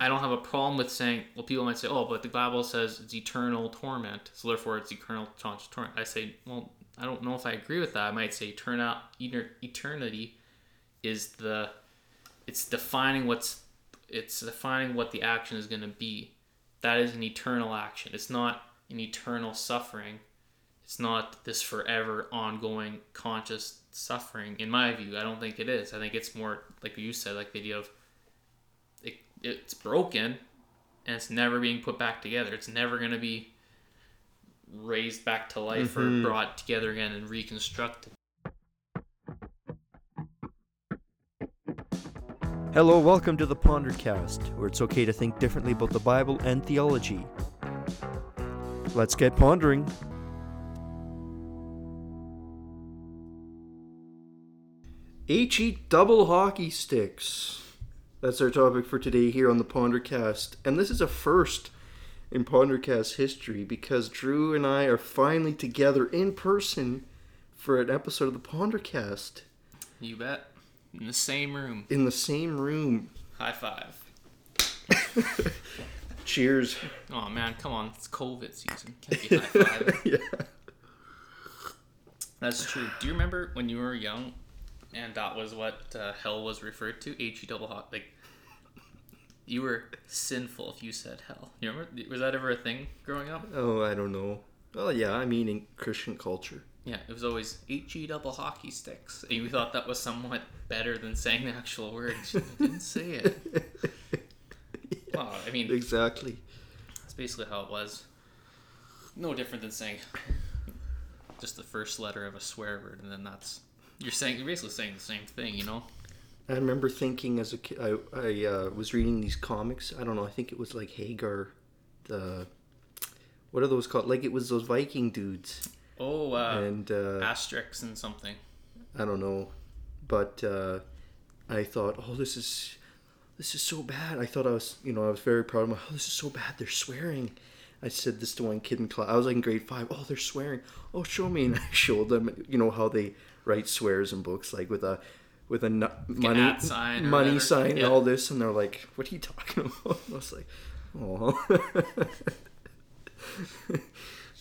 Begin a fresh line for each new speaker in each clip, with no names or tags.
I don't have a problem with saying. Well, people might say, "Oh, but the Bible says it's eternal torment, so therefore it's eternal torment." I say, well, I don't know if I agree with that. I might say eternal eternity is the it's defining what's it's defining what the action is going to be. That is an eternal action. It's not an eternal suffering. It's not this forever ongoing conscious suffering. In my view, I don't think it is. I think it's more like you said, like the idea of it's broken and it's never being put back together. It's never going to be raised back to life mm-hmm. or brought together again and reconstructed.
Hello, welcome to the Pondercast, where it's okay to think differently about the Bible and theology. Let's get pondering. HE double hockey sticks. That's our topic for today here on the Pondercast. And this is a first in Pondercast history because Drew and I are finally together in person for an episode of the Pondercast.
You bet. In the same room.
In the same room.
High five.
Cheers.
Oh man, come on! It's COVID season. Can't be high five. yeah. That's true. Do you remember when you were young, and that was what uh, hell was referred to? H E double hot. Like you were sinful if you said hell. You remember? Was that ever a thing growing up?
Oh, I don't know. Well, yeah, I mean in Christian culture.
Yeah, it was always HE double hockey sticks. And you thought that was somewhat better than saying the actual words. You didn't say it. yeah, well, I mean,
exactly.
That's basically how it was. No different than saying just the first letter of a swear word, and then that's you're saying you're basically saying the same thing, you know.
I remember thinking as a kid, I, I uh, was reading these comics. I don't know. I think it was like Hagar, the what are those called? Like it was those Viking dudes
Oh, uh, and uh, Asterix and something.
I don't know, but uh, I thought, oh, this is this is so bad. I thought I was, you know, I was very proud of my. Oh, this is so bad. They're swearing. I said this to one kid in class. I was like in grade five. Oh, they're swearing. Oh, show me. And I showed them. You know how they write swears in books, like with a with a n- money sign money sign yeah. and all this, and they're like, "What are you talking about?" I was like, "Oh."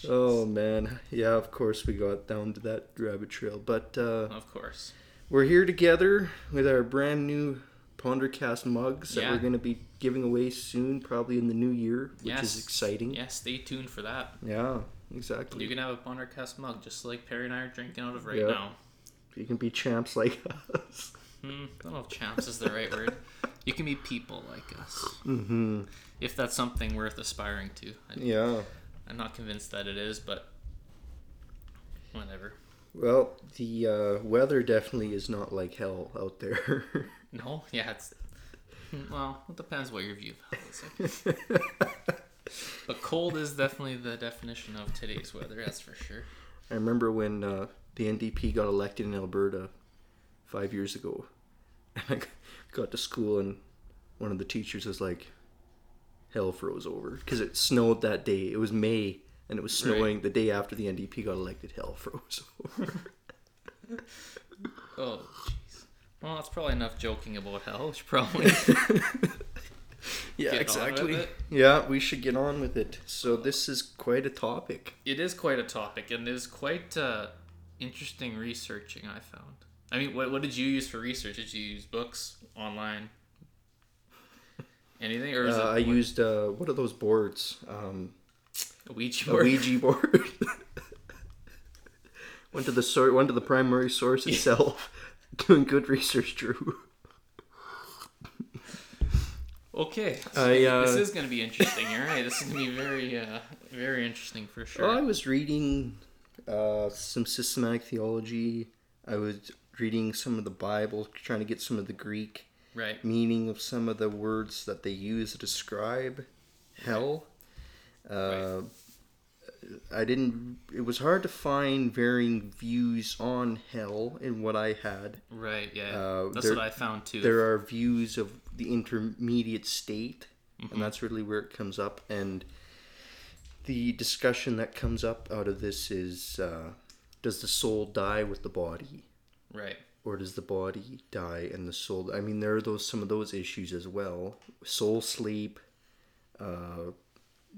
Oh man, yeah. Of course, we got down to that rabbit trail, but uh,
of course,
we're here together with our brand new Pondercast mugs yeah. that we're going to be giving away soon, probably in the new year, which yes. is exciting.
Yeah, stay tuned for that.
Yeah, exactly.
You can have a Pondercast mug just like Perry and I are drinking out of right yep. now.
You can be champs like
us. Hmm, I don't know if champs is the right word. You can be people like us. Mm-hmm. If that's something worth aspiring to.
I, yeah.
I'm not convinced that it is, but whatever.
Well, the uh, weather definitely is not like hell out there.
no, yeah, it's well, it depends what your view of hell is. but cold is definitely the definition of today's weather. That's for sure.
I remember when uh, the NDP got elected in Alberta five years ago, and I got to school, and one of the teachers was like, hell froze over because it snowed that day. It was May and it was snowing right. the day after the NDP got elected. Hell froze over.
oh, jeez. Well, that's probably enough joking about hell. We should probably.
yeah, exactly. Yeah, we should get on with it. So this is quite a topic.
It is quite a topic, and it is quite uh, interesting researching. I found. I mean, what, what did you use for research? Did you use books online? Anything, or
uh, I what? used uh, what are those boards? Um,
a Ouija board.
A Ouija board. went to the source. Went to the primary source itself. Doing good research, Drew.
Okay, so I, uh, this is going to be interesting. All right, this is going to be very, uh, very interesting for sure.
Well, I was reading uh, some systematic theology. I was reading some of the Bible, trying to get some of the Greek
right.
meaning of some of the words that they use to describe hell. Uh, right. I didn't. It was hard to find varying views on hell in what I had.
Right. Yeah. Uh, that's there, what I found too.
There are views of the intermediate state, mm-hmm. and that's really where it comes up. And the discussion that comes up out of this is: uh, Does the soul die with the body?
Right.
or does the body die and the soul? I mean, there are those some of those issues as well. Soul sleep. Uh,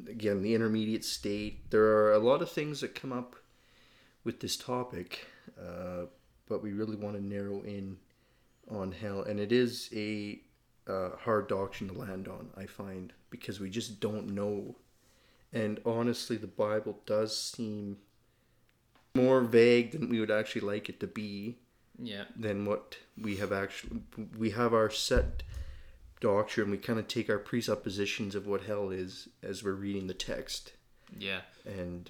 again, the intermediate state. There are a lot of things that come up with this topic, uh, but we really want to narrow in on hell, and it is a uh, hard doctrine to land on. I find because we just don't know, and honestly, the Bible does seem more vague than we would actually like it to be
Yeah.
than what we have actually we have our set doctrine we kind of take our presuppositions of what hell is as we're reading the text
Yeah.
and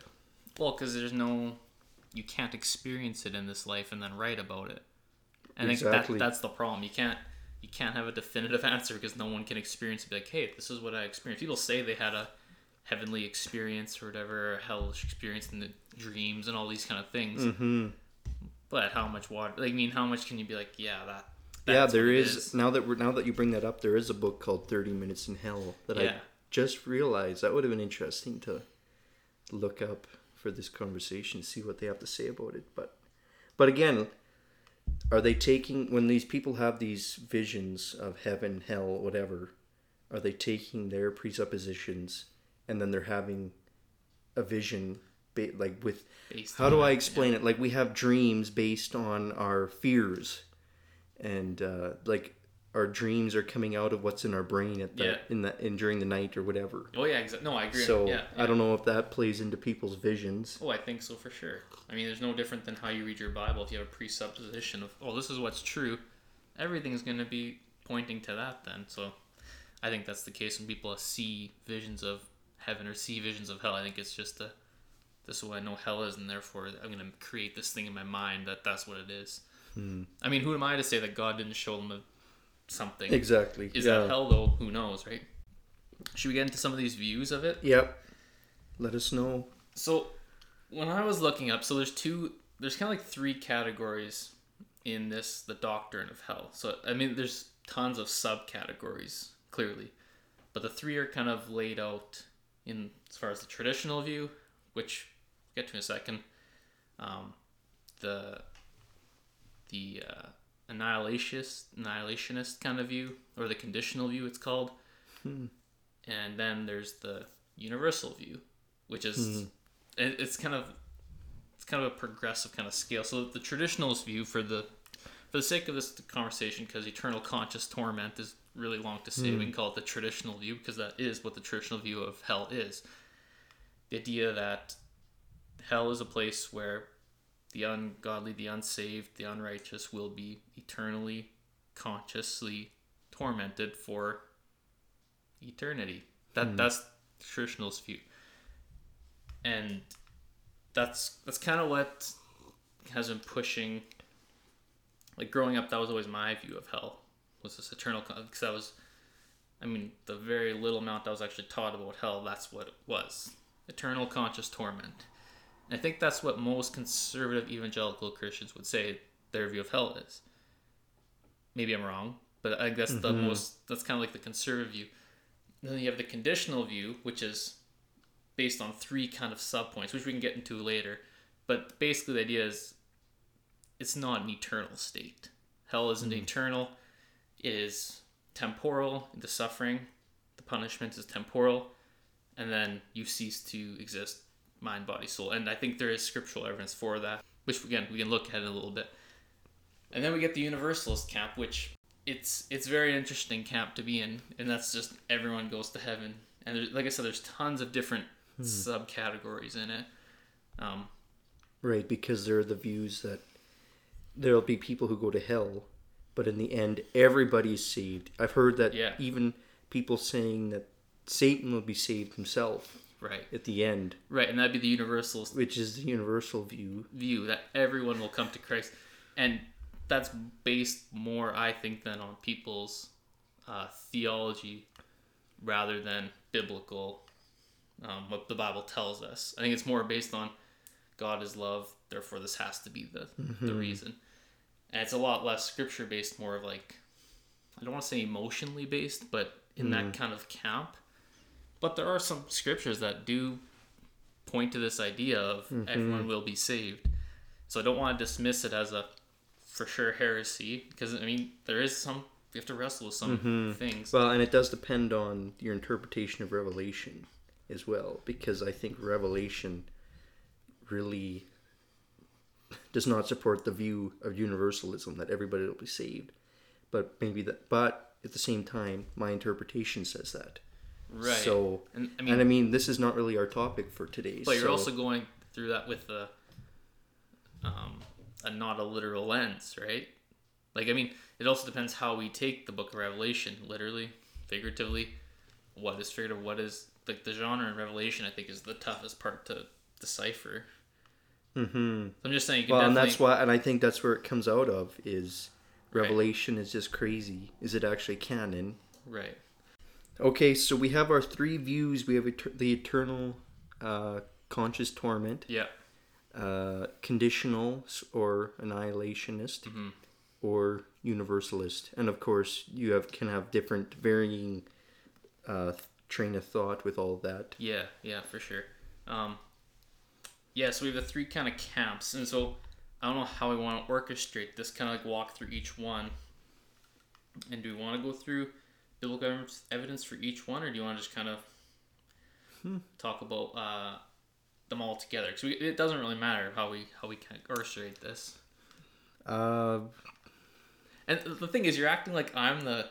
Well, because there's no, you can't experience it in this life and then write about it. I think
Exactly.
that that's the problem. You can't you can't have a definitive answer because no one can experience it. Be like, hey, this is what I experienced. People say they had a heavenly experience or whatever, hellish experience in the dreams and all these kind of things.
mm-hmm.
But how much water? Like, I mean, how much can you be like, yeah, that.
yeah there
it
is, now that we're now that you bring that up there is a book called 30 minutes in hell that i just realized that would have been interesting to look up for this conversation see what they have to say about it but but again are they taking when these people have these visions of heaven hell whatever are they taking their presuppositions and then they're having a vision ba- like with
Based
how do i
yeah.
explain it like we have dreams based on our fears and uh, like our dreams are coming out of what's in our brain at that
Yeah.
in the in during the night or whatever
Oh yeah, exactly. No, I agree.
so
yeah,
i don't know if that plays into people's visions
Oh, I think so for sure. I mean, there's no different than how you read your Bible. If you have a presupposition of, oh, this is what's true, everything's going to be pointing to that then. So I think that's the case when people see visions of heaven or see visions of hell. I think it's just a, this is what I know hell is, and therefore I'm going to create this thing in my mind that that's what it is. Hmm. I mean, who am I to say that God didn't show them a, something?
exactly
Is
yeah
that hell though? Who knows, right? Should we get into some of these views of it?
yep let us know
So when I was looking up, so there's two, there's kind of like three categories in this, the doctrine of hell. So I mean, there's tons of subcategories clearly, but the three are kind of laid out in as far as the traditional view, which we'll get to in a second. Um, the the uh, annihilationist annihilationist kind of view, or the conditional view, it's called. And then there's the universal view, which is it, it's kind of it's kind of a progressive kind of scale. So the traditionalist view, for the for the sake of this conversation, because eternal conscious torment is really long to say, we can hmm. call it the traditional view because that is what the traditional view of hell is. The idea that hell is a place where the ungodly, the unsaved, the unrighteous will be eternally, consciously tormented for eternity. That hmm. that's the traditionalist view, and that's that's kind of what has been pushing. Like growing up, that was always my view of hell was this eternal because that was, I mean, the very little amount that was actually taught about hell. That's what it was, eternal conscious torment. And I think that's what most conservative evangelical Christians would say their view of hell is. Maybe I'm wrong, but I guess the mm-hmm. most that's kind of like the conservative view. And then you have the conditional view, which is based on three kind of subpoints, which we can get into later. But basically, the idea is it's not an eternal state. Hell isn't mm. eternal. It is temporal. The suffering, the punishment is temporal, and then you cease to exist, mind, body, soul. And I think there is scriptural evidence for that, which again we can look at in a little bit. And then we get the universalist camp, which it's it's very interesting camp to be in, and that's just everyone goes to heaven. And there's, like I said, there's tons of different subcategories in it. Um,
right because there are the views that there'll be people who go to hell but in the end everybody's saved. I've heard that
Yeah.
even people saying that satan will be saved himself
right,
at the end.
Right, and that'd be the universalist
which is the universal view.
view that everyone will come to Christ, and that's based more, I think, than on people's uh, theology rather than biblical. Um, what the Bible tells us, I think it's more based on God is love, therefore this has to be the the reason, and it's a lot less scripture based, more of like I don't want to say emotionally based, but in that kind of camp. But there are some scriptures that do point to this idea of everyone will be saved. So I don't want to dismiss it as a for sure heresy because I mean there is some you have to wrestle with some
Mm-hmm.
things.
Well, and it does depend on your interpretation of Revelation as well, because I think Revelation really does not support the view of universalism that everybody will be saved. But maybe that, but at the same time, my interpretation says that.
right.
So,
and I mean,
and I mean, this is not really our topic for today.
but you're also going through that with a um, a not a literal lens, right? Like I mean, it also depends how we take the book of Revelation, literally, figuratively. What is figurative? What is like the genre in Revelation? I think is the toughest part to decipher.
Mhm.
So I'm just saying. You can
Well, and that's why, and I think that's where it comes out of is
Right.
Revelation is just crazy. Is it actually canon?
right.
Okay, so we have our three views. We have eter- the eternal uh, conscious torment,
Yeah.
uh, conditional or annihilationist,
Mhm.
or universalist, and of course you have can have different varying uh, train of thought with all that.
Yeah, yeah, for sure. Um, yeah, so we have the three kind of camps, and so I don't know how we want to orchestrate this, kind of like walk through each one. And do we want to go through biblical evidence- for each one, or do you want to just kind of talk about uh, them all together? Because it doesn't really matter how we how we kind of orchestrate this.
Uh,
And the thing is, you're acting like I'm the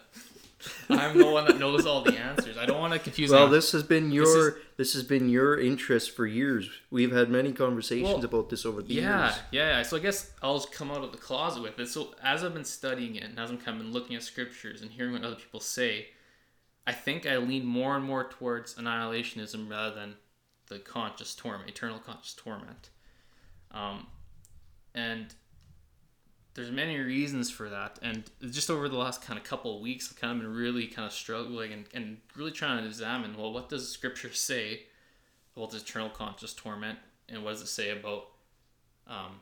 I'm the one that knows all the answers. I don't want to confuse.
well,
anyone.
this has been your this, has been your interest for years. We've had many conversations
Well,
about this over the
Yeah,
years.
yeah, yeah. So I guess I'll just come out of the closet with it. So as I've been studying it and as I'm kind of been looking at scriptures and hearing what other people say, I think I lean more and more towards annihilationism rather than the conscious torment, eternal conscious torment. Um, and there's many reasons for that. And just over the last kind of couple of weeks, I've kind of been really kind of struggling and, and really trying to examine, well, what does scripture say about this eternal conscious torment? And what does it say about um,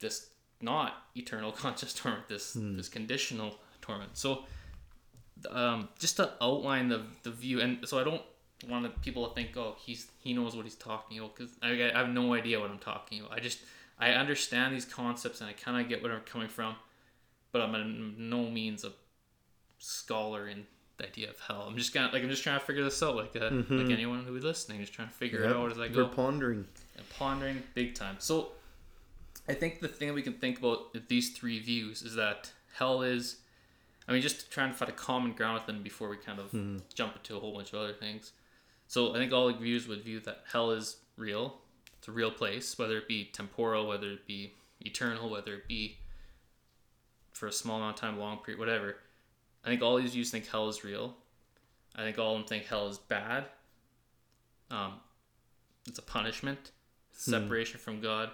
this not eternal conscious torment, this this conditional torment. So, um, just to outline the the view, and so I don't want people to think, oh, he's he knows what he's talking about, because I, I have no idea what I'm talking about. I just I understand these concepts and I kind of get where I'm coming from, but I'm in no means a scholar in the idea of hell. I'm just kind of like I'm just trying to figure this out, like uh, like anyone who is listening, just trying to figure it out as I go
We're pondering.
and pondering big time. So, I think the thing we can think about with these three views is that hell is, I mean, just trying to find a common ground with them before we kind of jump into a whole bunch of other things. So, I think all the views would view that hell is real. It's a real place, whether it be temporal, whether it be eternal, whether it be for a small amount of time, long period, whatever. I think all these views think hell is real. I think all of them think hell is bad. Um, it's a punishment, separation from God,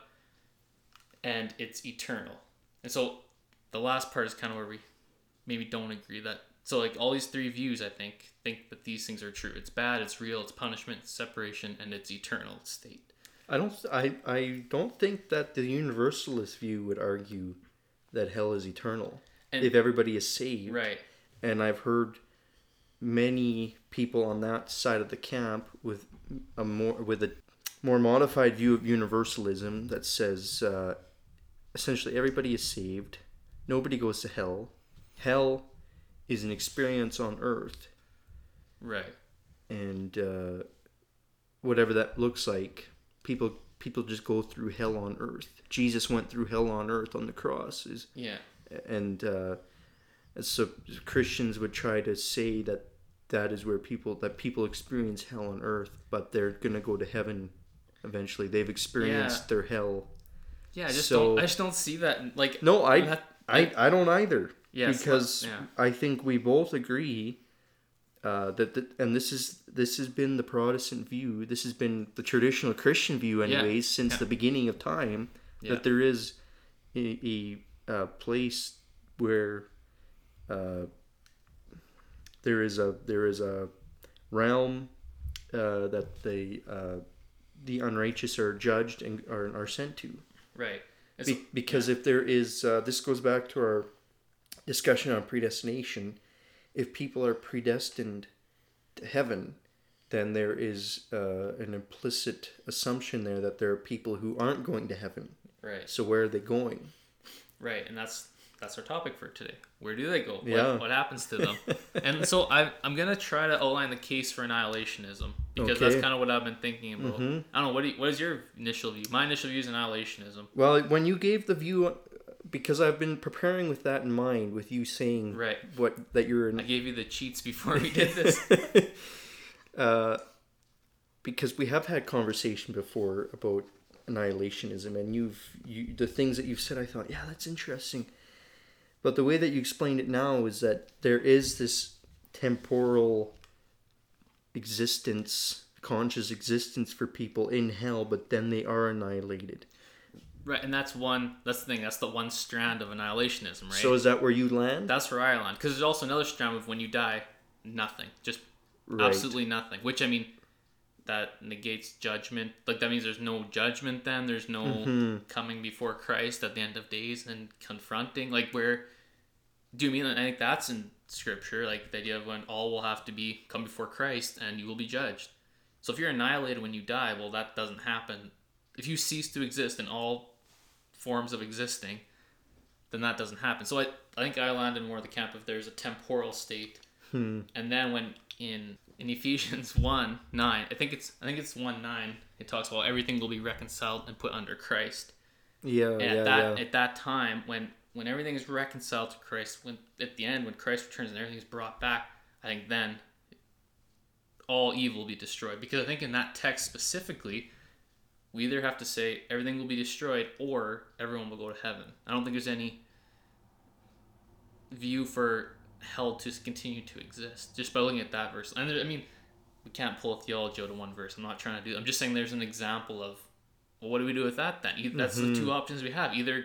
and it's eternal. And so the last part is kind of where we maybe don't agree that. So like all these three views, I think think that these things are true. It's bad, it's real, it's punishment, it's separation, and it's eternal state.
I don't. I. I don't think that the universalist view would argue that hell is eternal
And-
if everybody is saved.
Right.
And I've heard many people on that side of the camp with a more with a more modified view of universalism that says uh, essentially everybody is saved, nobody goes to hell. Hell is an experience on earth,
Right.
and uh, whatever that looks like, people people just go through hell on earth. Jesus went through hell on earth on the cross, is
Yeah.
and uh, so Christians would try to say that that is where people that people experience hell on earth, but they're gonna go to heaven eventually. They've experienced
Yeah.
their hell.
Yeah. I just
So-
don't. I just don't see that. Like.
No, I I, I don't either.
Yes,
because
yeah.
I think we both agree uh, that, that and this is this has been the Protestant view. This has been the traditional Christian view,
Yeah,
anyways, since
yeah.
the beginning of time.
Yeah.
That there is a, a, uh place where uh, there is a there is a realm uh, that the uh, the unrighteous are judged and are, are sent to.
Right.
Be- because if there is, uh, this goes back to our discussion on predestination. If people are predestined to heaven, then there is uh, an implicit assumption there that there are people who aren't going to heaven.
right.
So where are they going?
Right, and that's that's our topic for today. Where do they go?
Yeah.
What, what happens to them? and so I, I'm gonna try to outline the case for annihilationism because that's kind of what I've been thinking about.
Mhm.
I don't know what do you, what is your initial view? My initial view is annihilationism.
Well, when you gave the view, because I've been preparing with that in mind, with you saying
Right.
what that you're
I gave you the cheats before we did this.
uh, because we have had conversation before about annihilationism, and you've you the things that you've said. I thought, yeah, that's interesting. But the way that you explained it now is that there is this temporal existence, conscious existence for people in hell, but then they are annihilated.
Right, and that's one. That's the thing. That's the one strand of annihilationism, right?
So is that where you land?
that's where I land because there's also another strand of when you die, nothing, just
Right.
absolutely nothing. Which I mean, that negates judgment. Like that means there's no judgment. Then there's no
Mhm.
coming before Christ at the end of days and confronting. Like where do you mean? I think that's in Scripture. Like the idea of when all will have to be come before Christ and you will be judged. So if you're annihilated when you die, well, that doesn't happen. If you cease to exist and all forms of existing, then that doesn't happen. So I, I think I land in more of the camp of there's a temporal state,
Hmm.
and then when in in Ephesians one nine, I think it's I think it's one nine, it talks about everything will be reconciled and put under Christ.
Yeah,
And
yeah,
at that
yeah.
at that time, when when everything is reconciled to Christ, when at the end when Christ returns and everything is brought back, I think then all evil will be destroyed. Because I think in that text specifically, we either have to say everything will be destroyed or everyone will go to heaven. I don't think there's any view for hell to continue to exist just by looking at that verse. And there- I mean, we can't pull a theology out of one verse. I'm not trying to do. I'm just saying there's an example of well, what do we do with that then? That's the two mm-hmm. options we have. Either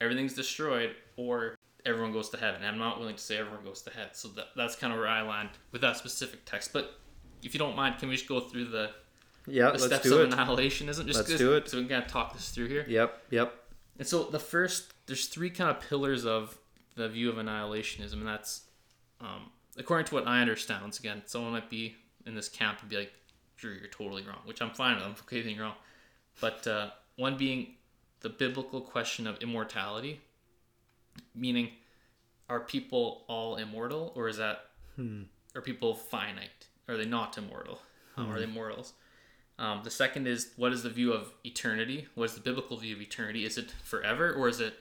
everything's destroyed or everyone goes to heaven. I'm not willing to say everyone goes to heaven. So that, that's kind of where I land with that specific text. But if you don't mind, can we just go through the,
Yeah,
the
let's
steps
do
of
it.
annihilationism? Just
Let's do it.
So we can kind of talk this through here.
Yep, yep.
And so the first, there's three kind of pillars of the view of annihilationism, and that's, um, according to what I understand. Once again, someone might be in this camp and be like, "Drew, you're totally wrong," which I'm fine with. I'm okay being wrong. But uh, one being the biblical question of immortality, meaning, are people all immortal, or is that are people finite? Are they not immortal? Um, are they mortals? Um, the second is what is the view of eternity? What is the biblical view of eternity? Is it forever or is it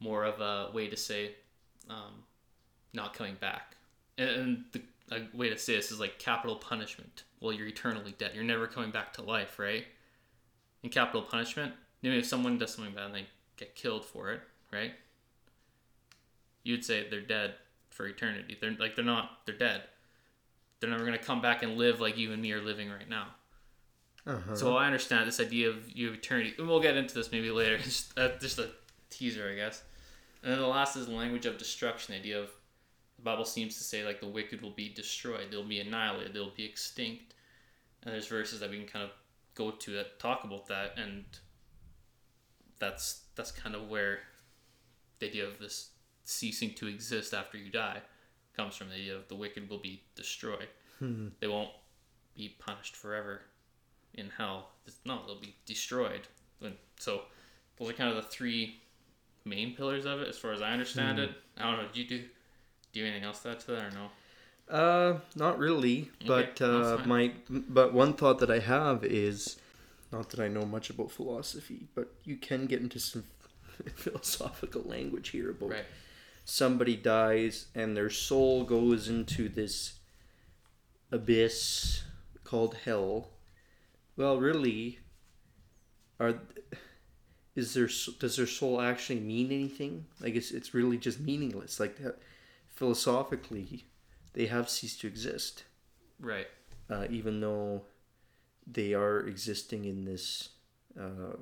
more of a way to say um, not coming back? And, and the a way to say this is like capital punishment. Well, you're eternally dead. You're never coming back to life, right? In capital punishment, maybe if someone does something bad and they get killed for it, right? You'd say they're dead for eternity. They're like they're not. They're dead. They're never gonna come back and live like you and me are living right now.
Uh-huh.
So I understand this idea of you of eternity. and We'll get into this maybe later. Just, uh, just a teaser, I guess. And then the last is the language of destruction. The idea of the Bible seems to say like the wicked will be destroyed. They'll be annihilated. They'll be extinct. And there's verses that we can kind of go to that talk about that, and that's that's kind of where the idea of this ceasing to exist after you die comes from. The idea of the wicked will be destroyed. They won't be punished forever in hell. No, they'll be destroyed. And so those are kind of the three main pillars of it, as far as I understand it. I don't know. Do you do do you anything else to that to that or no?
Uh, not really, but uh, my but one thought that I have is not that I know much about philosophy, but you can get into some philosophical language here about
Right.
somebody dies and their soul goes into this abyss called hell. Well, really, are is their s- does their soul actually mean anything? Like it's it's really just meaningless. Like that, philosophically, they have ceased to exist,
Right.
uh, even though they are existing in this uh,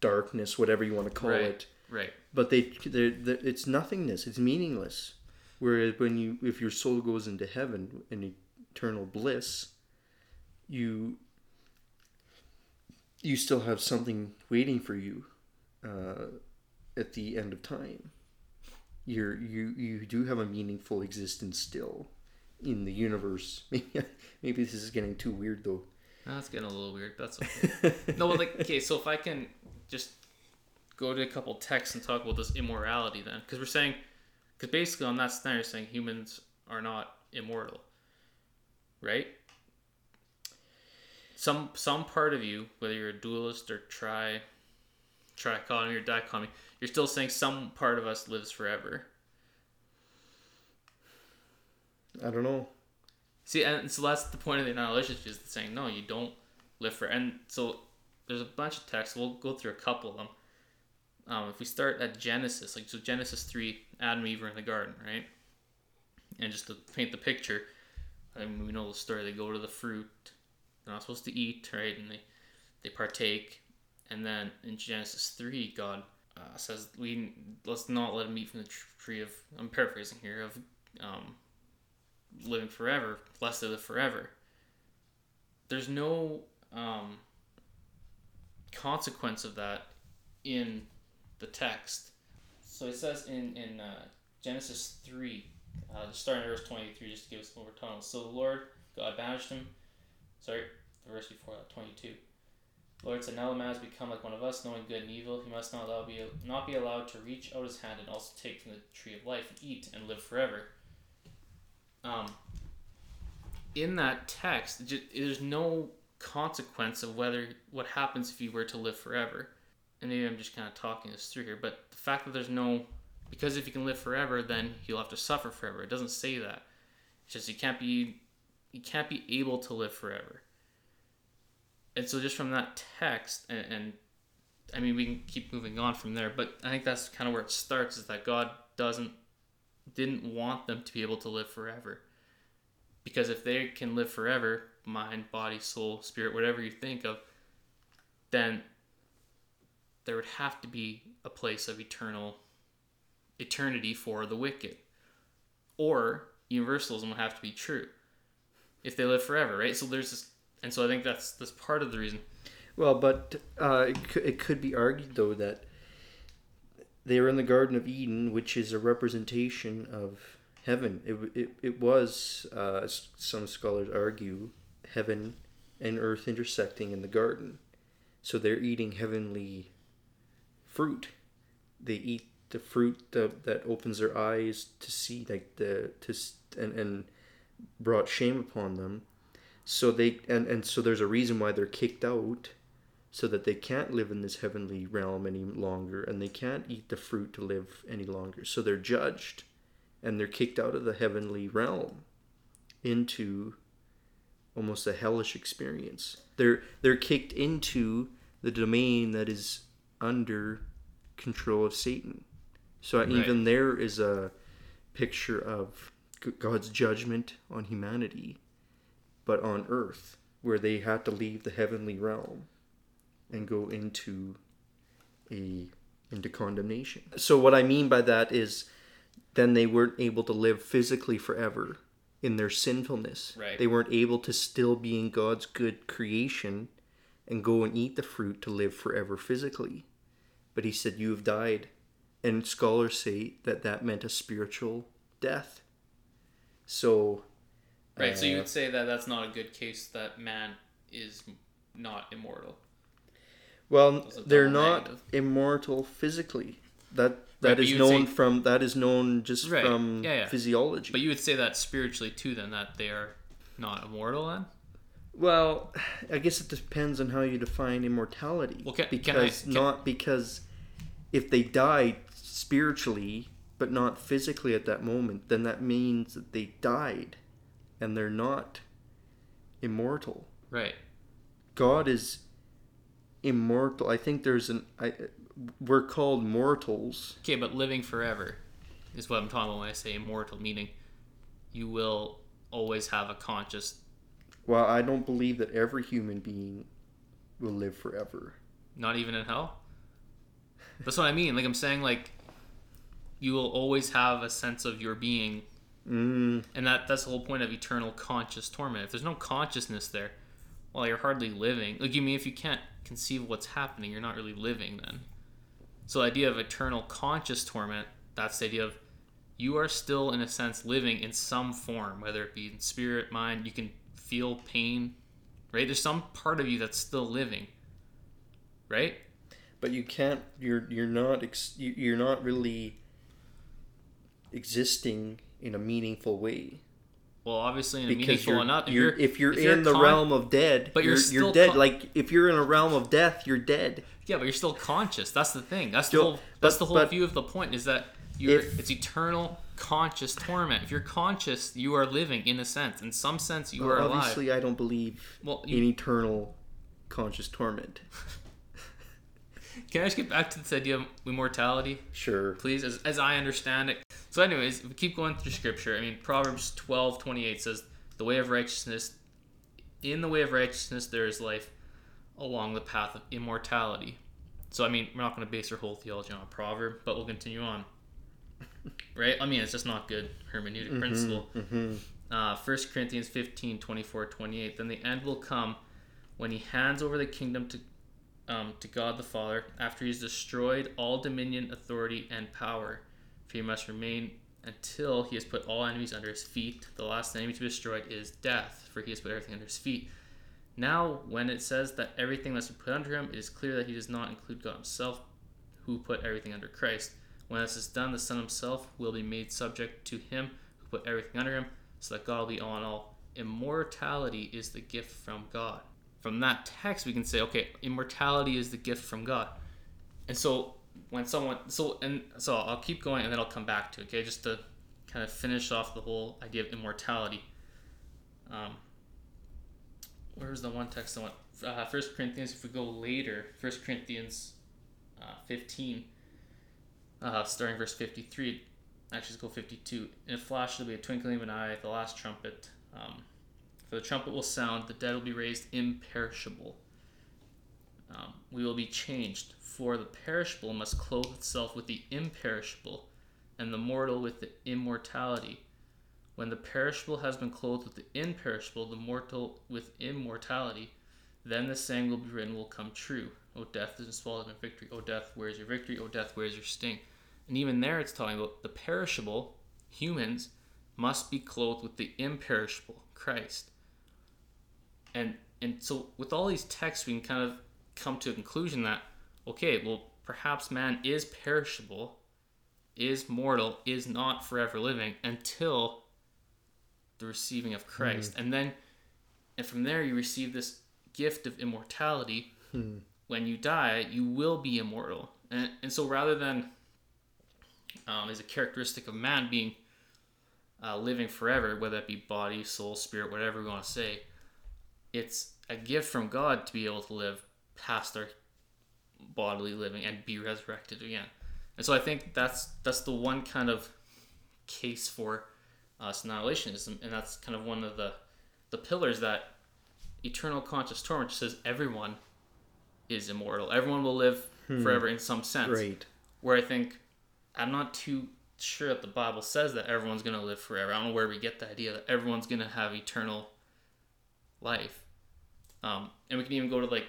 darkness, whatever you want to call
Right.
it
Right.
but they they're, they're, it's nothingness it's meaningless whereas when you if your soul goes into heaven in eternal bliss you you still have something waiting for you uh, at the end of time you're you you do have a meaningful existence still in the universe maybe maybe this is getting too weird though
That's getting a little weird. That's okay. no, but like, okay, so if I can just go to a couple texts and talk about this immorality then, because we're saying, because basically on that scenario, saying humans are not immortal, right? Some some part of you, whether you're a dualist or tri trichotomy or dichotomy, you're still saying some part of us lives forever.
I don't know.
See, and so that's the point of the annihilation is saying no, you don't live for. And so there's a bunch of texts. We'll go through a couple of them. Um, if we start at Genesis, like so Genesis three, Adam and Eve are in the garden, right? And just to paint the picture, I mean, we know the story. They go to the fruit. They're not supposed to eat, right? And they they partake, and then in Genesis three, God uh, says, "We let's not let him eat from the tree of." I'm paraphrasing here of um, living forever, lest they live forever. There's no um, consequence of that in the text. So it says in in uh, Genesis three, uh, starting verse twenty three, just to give us more tunnels. So the Lord God banished him. Sorry, the verse before that, twenty two. Lord said, Now the man has become like one of us, knowing good and evil. He must not allow be not be allowed to reach out his hand and also take from the tree of life and eat and live forever. Um, in that text, just, there's no consequence of whether what happens if you were to live forever. And maybe I'm just kind of talking this through here, but the fact that there's no because if you can live forever, then you'll have to suffer forever. It doesn't say that. It's just you can't be you can't be able to live forever. And so just from that text and, and I mean we can keep moving on from there, but I think that's kind of where it starts is that God doesn't didn't want them to be able to live forever. Because if they can live forever, mind, body, soul, spirit, whatever you think of, then there would have to be a place of eternal eternity for the wicked. Or universalism would have to be true if they live forever, right? So there's this, and so I think that's that's part of the reason.
Well, but uh, it, could, it could be argued though that they were in the Garden of Eden, which is a representation of heaven. It, it, it was, uh, some scholars argue, heaven and earth intersecting in the garden. So they're eating heavenly fruit. They eat the fruit that, that opens their eyes to see, like the to and and brought shame upon them. So they and and so there's a reason why they're kicked out so that they can't live in this heavenly realm any longer and they can't eat the fruit to live any longer. So they're judged and they're kicked out of the heavenly realm into almost a hellish experience. They're they're kicked into the domain that is under control of Satan. So right. even there is a picture of God's judgment on humanity, but on earth, where they had to leave the heavenly realm and go into a into condemnation. So what I mean by that is then they weren't able to live physically forever in their sinfulness.
Right.
They weren't able to still be in God's good creation and go and eat the fruit to live forever physically. But he said you have died and scholars say that that meant a spiritual death. So
Right, uh, so you uh, would say that that's not a good case that man is not immortal.
Well, they're not negative. immortal physically. That that right, is known say, from that is known just right. from yeah, yeah. physiology.
But you would say that spiritually too, then that they are not immortal, then.
Well, I guess it depends on how you define immortality. Well, can, because can I, can, not because if they died spiritually but not physically at that moment, then that means that they died, and they're not immortal.
Right.
God is immortal. I think there's an I we're called mortals.
Okay, but living forever is what I'm talking about when I say immortal, meaning you will always have a conscious.
Well, I don't believe that every human being will live forever.
Not even in hell. That's what I mean. Like I'm saying, like you will always have a sense of your being,
mm.
and that that's the whole point of eternal conscious torment. If there's no consciousness there, well, you're hardly living. Like you mean if you can't conceive what's happening, you're not really living then. So the idea of eternal conscious torment, that's the idea of you are still in a sense living in some form, whether it be in spirit, mind, you can feel pain, right? There's some part of you that's still living. Right?
But you can't. You're you're not. You're not really existing in a meaningful way
Well, obviously, in a
because
meaningful
you're,
enough. If
you're,
you're,
if you're
if you're
in the
con-
realm of dead,
But you're
you're,
still
dead.
con-
like if you're in a realm of death, you're dead.
Yeah, but you're still conscious. That's the thing. That's the whole. That's the whole
but-
view of the point. Is that you're.
If-
it's eternal conscious torment. If you're conscious, you are living in a sense. In some sense, you are alive.
Obviously, I don't believe
Well,
in eternal conscious torment.
can I just get back to this idea of immortality?
Sure.
please, as, as I understand it. So, anyways, we keep going through scripture, I mean, Proverbs twelve twenty eight says, The way of righteousness, in the way of righteousness, there is life along the path of immortality. So, I mean, we're not going to base our whole theology on a proverb, but we'll continue on. Right? I mean, it's just not good hermeneutic principle.
hmm
Uh, 1 Corinthians 15, 24, 28. Then the end will come when he hands over the kingdom to, um, to God the Father after he has destroyed all dominion, authority, and power. For he must remain until he has put all enemies under his feet. The last enemy to be destroyed is death, for he has put everything under his feet. Now, when it says that everything must be put under him, it is clear that he does not include God himself, who put everything under Christ. When this is done, the Son himself will be made subject to him who put everything under him, so that God will be all in all. Immortality is the gift from God. From that text, we can say, okay, immortality is the gift from God. And so, when someone, so, and so I'll keep going and then I'll come back to it, okay, just to kind of finish off the whole idea of immortality. Um, where's the one text I want? Uh, First Corinthians, if we go later, First Corinthians uh, 15, uh, starting verse 53, actually let's go 52. In a flash there'll be a twinkling of an eye, the last trumpet. Um, for the trumpet will sound, the dead will be raised imperishable. Um, we will be changed, for the perishable must clothe itself with the imperishable, and the mortal with the immortality. When the perishable has been clothed with the imperishable, the mortal with immortality, then the saying will be written will come true. O death is swallowed in victory. O death, where is your victory? O death, where is your sting? And even there, it's talking about the perishable, humans, must be clothed with the imperishable, Christ. And and so with all these texts, we can kind of come to a conclusion that okay, well, perhaps man is perishable, is mortal, is not forever living until the receiving of Christ, and then and from there you receive this gift of immortality. When you die, you will be immortal, and and so rather than um, is a characteristic of man being uh, living forever, whether it be body, soul, spirit, whatever we want to say. It's a gift from God to be able to live past our bodily living and be resurrected again. And so I think that's that's the one kind of case for uh, annihilationism, and that's kind of one of the the pillars that eternal conscious torment says everyone is immortal. Everyone will live forever in some sense
Right.
where I think I'm not too sure that the Bible says that everyone's going to live forever. I don't know where we get the idea that everyone's going to have eternal life. Um, and we can even go to like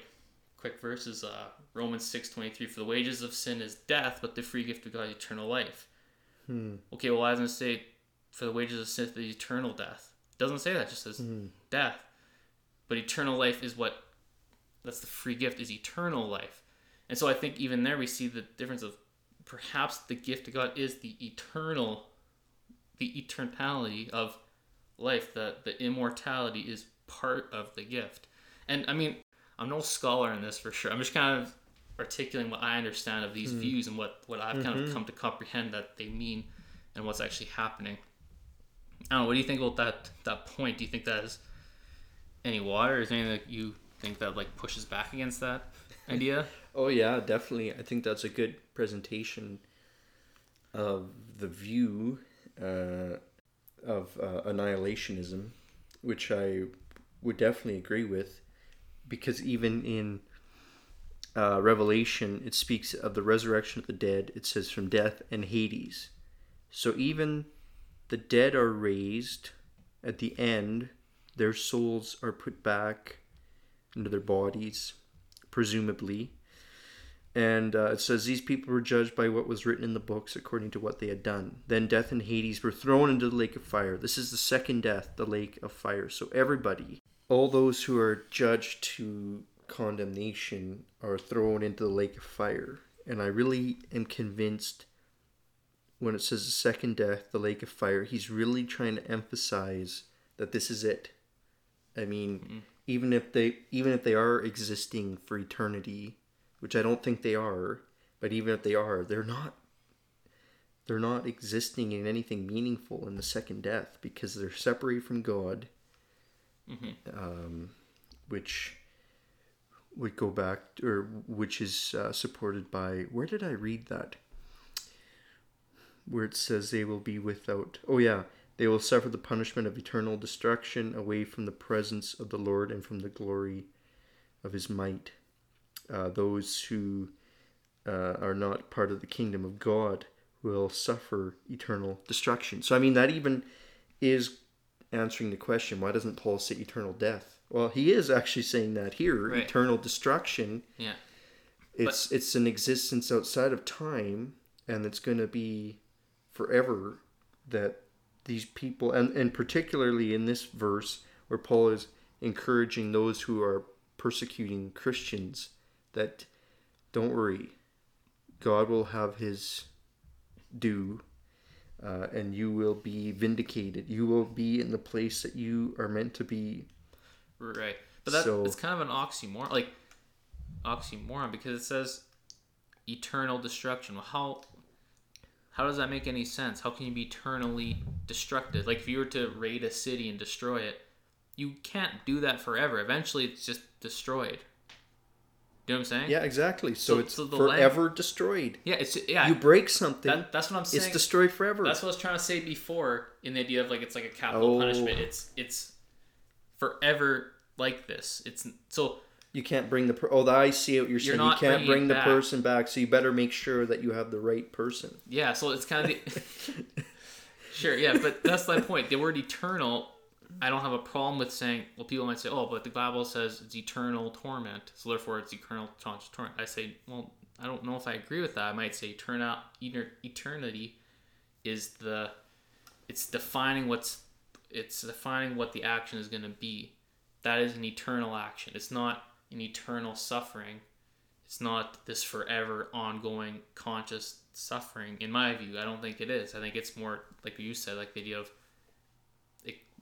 quick verses. Uh, Romans six twenty three. For the wages of sin is death, but the free gift of God is eternal life. Okay, well, why doesn't it say for the wages of sin is eternal death? It doesn't say that. It just says death. But eternal life is what. That's the free gift is eternal life. And so I think even there we see the difference of perhaps the gift of God is the eternal, the eternality of life. The the immortality is part of the gift. And I mean, I'm no scholar in this for sure. I'm just kind of articulating what I understand of these views and what what I've kind of come to comprehend that they mean and what's actually happening. I don't know. What do you think about that that point? Do you think that is any water? Is there anything that you think that like pushes back against that idea?
Oh yeah, definitely. I think that's a good presentation of the view uh, of uh, annihilationism, which I would definitely agree with, because even in uh, Revelation, it speaks of the resurrection of the dead. It says from death and Hades. So even the dead are raised at the end. Their souls are put back into their bodies, presumably. And uh, it says these people were judged by what was written in the books according to what they had done. Then death and Hades were thrown into the lake of fire. This is the second death, the lake of fire. So everybody, all those who are judged to condemnation are thrown into the lake of fire. And I really am convinced when it says the second death, the lake of fire, he's really trying to emphasize that this is it. I mean,
Mm-hmm.
even if they even if they are existing for eternity, which I don't think they are, but even if they are, they're not they're not existing in anything meaningful in the second death because they're separated from God, um, which would go back or which is uh, supported by where did I read that? Where it says they will be without. Oh yeah, they will suffer the punishment of eternal destruction away from the presence of the Lord and from the glory of His might. Uh, those who uh, are not part of the kingdom of God will suffer eternal destruction. So, I mean, that even is answering the question why doesn't Paul say eternal death? Well, he is actually saying that here
Right.
eternal destruction.
Yeah.
It's it's an existence outside of time, and it's going to be forever that these people, and, and particularly in this verse where Paul is encouraging those who are persecuting Christians, that don't worry, God will have his due, uh, and you will be vindicated. You will be in the place that you are meant to be.
Right. But that
So-
it's kind of an oxymoron, like oxymoron, because it says eternal destruction. Well, how how does that make any sense? How can you be eternally destructive? Like if you were to raid a city and destroy it, you can't do that forever. Eventually, it's just destroyed. You know what I'm saying?
Yeah, exactly. So,
So-
it's
so the land-
forever destroyed.
Yeah. It's yeah.
You break something,
that, that's what I'm saying.
it's destroyed forever.
That's what I was trying to say before in the idea of like it's like a capital
Oh.
punishment. It's it's forever like this. It's so
You can't bring the per- oh, I see what you're saying. You
not
can't bring the
back.
person back, so you better make sure that you have the right person.
yeah. So it's kind of the sure yeah, but that's my point. The word eternal. I don't have a problem with saying. Well, people might say, "Oh, but the Bible says it's eternal torment, so therefore it's eternal conscious torment." I say, well, I don't know if I agree with that. I might say eternal eter- eternity is the it's defining what's it's defining what the action is going to be. That is an eternal action. It's not an eternal suffering. It's not this forever ongoing conscious suffering. In my view, I don't think it is. I think it's more like you said, like the idea of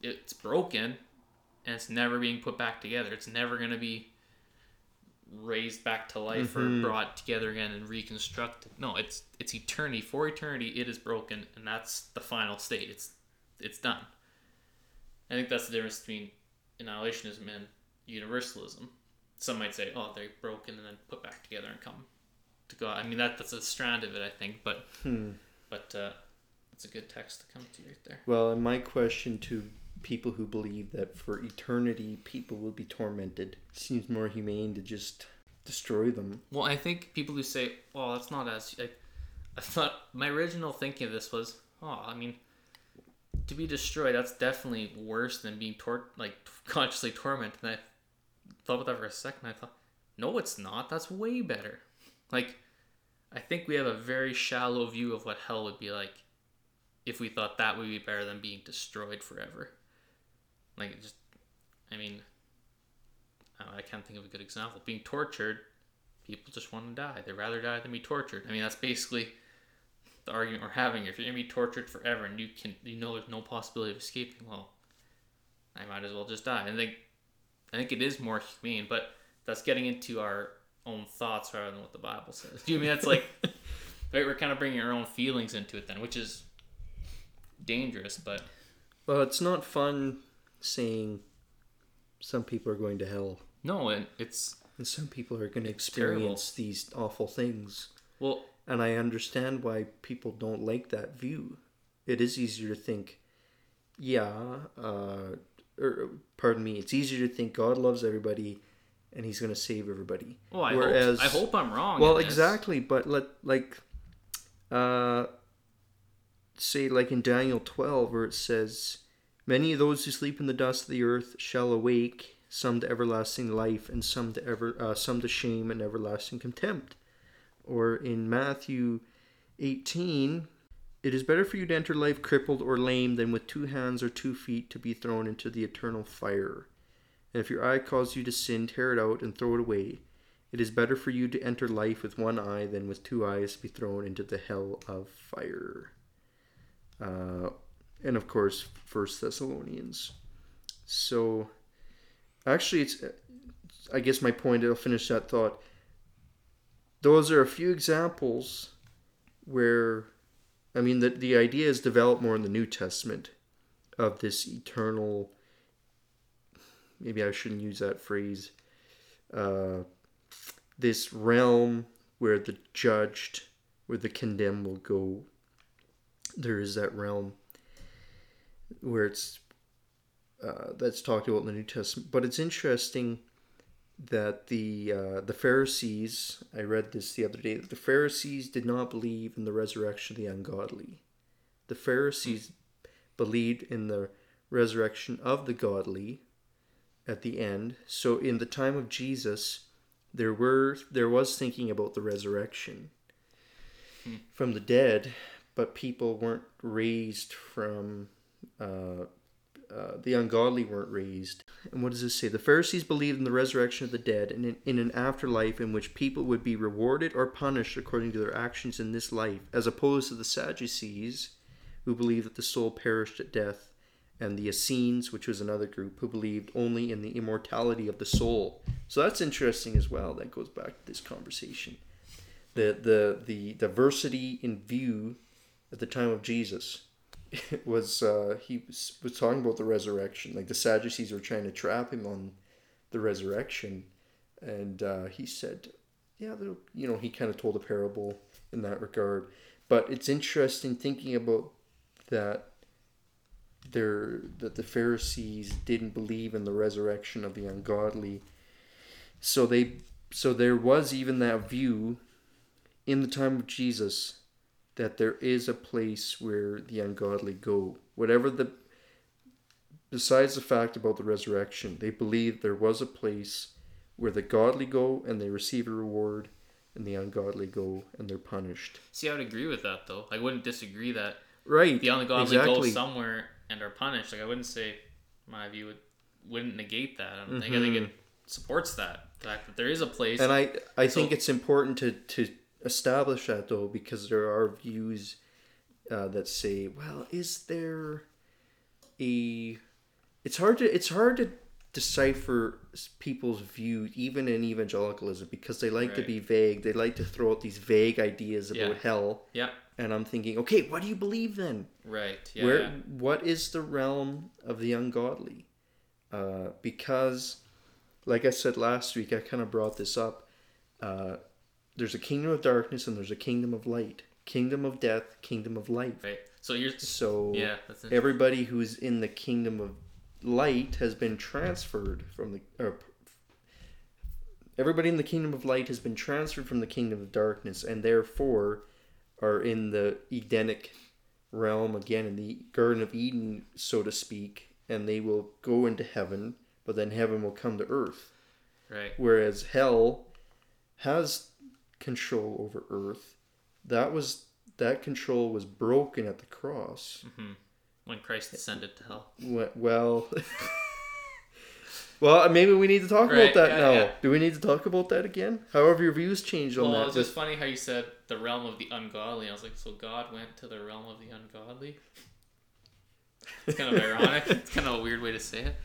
it's broken and it's never being put back together. It's never going to be raised back to life
Mhm.
or brought together again and reconstructed. No, it's it's eternity. For eternity, it is broken, and that's the final state. It's it's done. I think that's the difference between annihilationism and universalism. Some might say, "Oh, they're broken and then put back together and come to God." I mean, that that's a strand of it, I think, but
Hmm.
but uh, it's a good text to come to right there.
Well, and my question to people who believe that for eternity people will be tormented seems more humane to just destroy them.
Well, I think people who say, "Well, that's not as," I, I thought my original thinking of this was, "Oh, I mean, to be destroyed, that's definitely worse than being tor- like consciously tormented." And I thought about that for a second. I thought, "No, it's not. That's way better." Like, I think we have a very shallow view of what hell would be like if we thought that would be better than being destroyed forever. Like, just, I mean, I I can't think of a good example. Being tortured, people just want to die. They'd rather die than be tortured. I mean, that's basically the argument we're having. If you're gonna be tortured forever and you can, you know, there's no possibility of escaping, well, I might as well just die. I think, I think it is more humane, but that's getting into our own thoughts rather than what the Bible says. Do you mean that's like, right? We're kind of bringing our own feelings into it then, which is dangerous. But
Well, it's not fun saying some people are going to hell
no, and it's
and some people are going to
It's terrible.
experience these awful things.
well,
And I understand why people don't like that view. It is easier to think, yeah, uh, or pardon me, it's easier to think God loves everybody and he's going to save everybody.
well, I
Whereas-
hope I hope I'm wrong.
Well, exactly, but let like uh say like in Daniel 12 where it says many of those who sleep in the dust of the earth shall awake some to everlasting life and some to ever uh, some to shame and everlasting contempt. Or in Matthew 18 it is better for you to enter life crippled or lame than with two hands or two feet to be thrown into the eternal fire. And if your eye causes you to sin, tear it out and throw it away. It is better for you to enter life with one eye than with two eyes to be thrown into the hell of fire. Uh, and of course, First Thessalonians. So, actually, it's. I guess my point. I'll finish that thought. Those are a few examples where, I mean, the the idea is developed more in the New Testament of this eternal. Maybe I shouldn't use that phrase. Uh, this realm where the judged, where the condemned will go. There is that realm where it's uh, that's talked about in the New Testament. But it's interesting that the uh, the Pharisees, I read this the other day, that the Pharisees did not believe in the resurrection of the ungodly. The Pharisees believed in the resurrection of the godly at the end. So in the time of Jesus, there were there was thinking about the resurrection
Hmm.
from the dead, but people weren't raised from uh, uh, the ungodly weren't raised. And what does this say? The Pharisees believed in the resurrection of the dead and in, in an afterlife in which people would be rewarded or punished according to their actions in this life, as opposed to the Sadducees, who believed that the soul perished at death, and the Essenes, which was another group, who believed only in the immortality of the soul. So that's interesting as well. That goes back to this conversation. The the the diversity in view at the time of Jesus was uh, he was, was talking about the resurrection. Like the Sadducees were trying to trap him on the resurrection, and uh, he said, "Yeah, you know." He kind of told a parable in that regard. But it's interesting thinking about that. There, that the Pharisees didn't believe in the resurrection of the ungodly, so they, so there was even that view, in the time of Jesus, that there is a place where the ungodly go. Whatever the besides the fact about the resurrection, they believe there was a place where the godly go and they receive a reward and the ungodly go and they're punished.
See, I would agree with that though. I wouldn't disagree that
Right.
the ungodly go somewhere and are punished. Like I wouldn't say my view would wouldn't negate that. I, don't think, I think it supports that the fact that there is a place.
Mm-hmm. And I I
So-
think it's important to to establish that though because there are views uh, that say, well, is there a it's hard to it's hard to decipher people's view even in evangelicalism because they like to be vague they like to throw out these vague ideas about
Yeah.
hell
yeah,
and i'm thinking okay what do you believe then
right. Yeah,
where
yeah.
what is the realm of the ungodly uh, because like i said last week i kind of brought this up uh, there's a kingdom of darkness and there's a kingdom of light kingdom of death kingdom of life
right. So you're
so
yeah. That's
everybody who's in the kingdom of light has been transferred from the or everybody in the kingdom of light has been transferred from the kingdom of darkness and therefore are in the edenic realm again in the garden of eden so to speak and they will go into heaven but then heaven will come to earth
right.
whereas hell has control over earth that was that control was broken at the cross
hmm When Christ descended to hell.
we- Well, well, maybe we need to talk
Right,
about that
yeah,
now.
yeah.
Do we need to talk about that again? However, your views changed on
Well,
that.
it's just funny how you said the realm of the ungodly. I was like, so God went to the realm of the ungodly. It's kind of ironic. It's kind of a weird way to say it.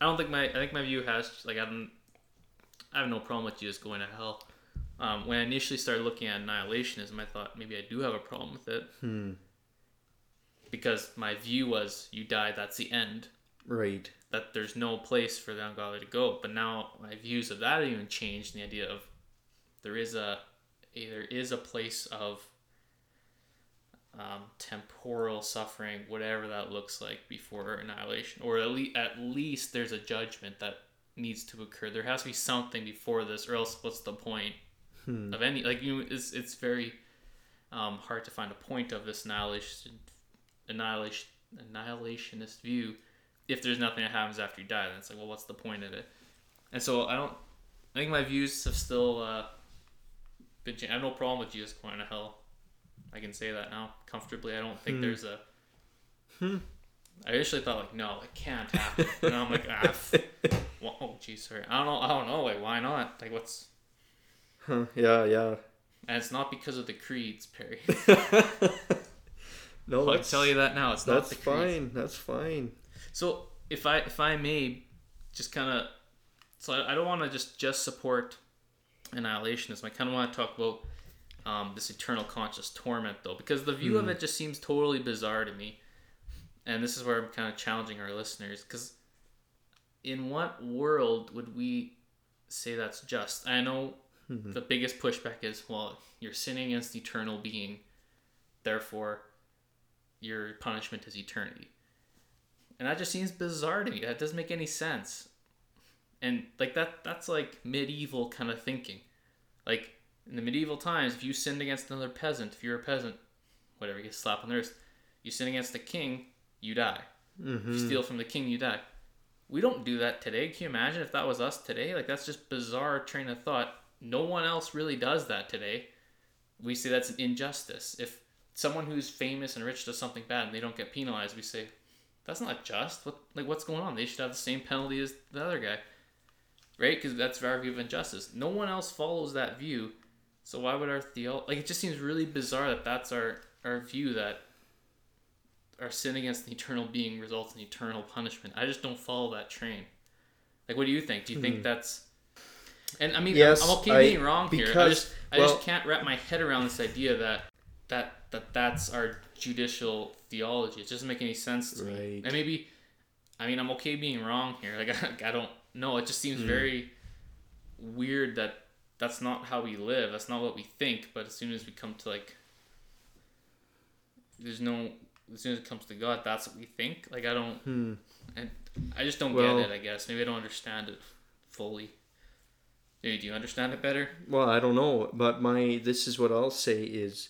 I don't think my I think my view has like I don't I have no problem with you just going to hell. Um, when I initially started looking at annihilationism, I thought maybe I do have a problem with it
Hmm.
because my view was you die, that's the end.
Right.
That there's no place for the ungodly to go. But now my views of that have even changed. in The idea of there is a, a there is a place of um, temporal suffering, whatever that looks like, before annihilation, or at least at least there's a judgment that needs to occur. There has to be something before this, or else what's the point
Hmm.
of any like you? It's it's very um, hard to find a point of this annihilation annihilation annihilationist view if there's nothing that happens after you die. Then it's like, well, what's the point of it? And so I don't. I think my views have still uh, been. Changed. I have no problem with Jesus going to hell. I can say that now comfortably. I don't think
Hmm.
there's a.
Hmm.
I initially thought like, no, it can't happen. and I'm like, ah, f- well, oh, geez, sorry. I don't know. I don't know. Like, why not? Like, what's?
Huh, yeah, yeah.
And it's not because of the creeds, Perry.
no,
I'll tell you that now. It's not
that's
the creeds.
fine. That's fine.
So if I if I may, just kind of, so I, I don't want to just just support annihilationism. I kind of want to talk about um, this eternal conscious torment though, because the view of it just seems totally bizarre to me. And this is where I'm kind of challenging our listeners, because in what world would we say that's just? I know Mm-hmm. the biggest pushback is, well, you're sinning against the eternal being, therefore, your punishment is eternity. And that just seems bizarre to me. That doesn't make any sense. And like that that's like medieval kind of thinking. Like in the medieval times, if you sinned against another peasant, if you're a peasant, whatever, you get slapped on the wrist, you sin against the king, you die. If you mm-hmm. steal from the king, you die. We don't do that today. Can you imagine if that was us today? Like that's just bizarre train of thought. No one else really does that today. We say that's an injustice. If someone who's famous and rich does something bad and they don't get penalized, we say that's not just. What like what's going on? They should have the same penalty as the other guy, right? Because that's our view of injustice. No one else follows that view, so why would our theo like it just seems really bizarre that that's our our view that our sin against the eternal being results in eternal punishment. I just don't follow that train. Like, what do you think? Do you think hmm. that's and I mean.
Yes,
I'm okay
I-
being wrong here. I just, I
well-
just can't wrap my head around this idea that that that that's our judicial theology. It doesn't make any sense to me. And maybe, I mean, I'm okay being wrong here. Like, I, I don't know. It just seems
Hmm.
very weird that that's not how we live. That's not what we think. But as soon as we come to like, there's no. As soon as it comes to God, that's what we think. Like, I don't.
Hmm.
And I just don't
Well-
get it. I guess maybe I don't understand it fully. Do you understand it better?
Well, I don't know, but my this is what I'll say is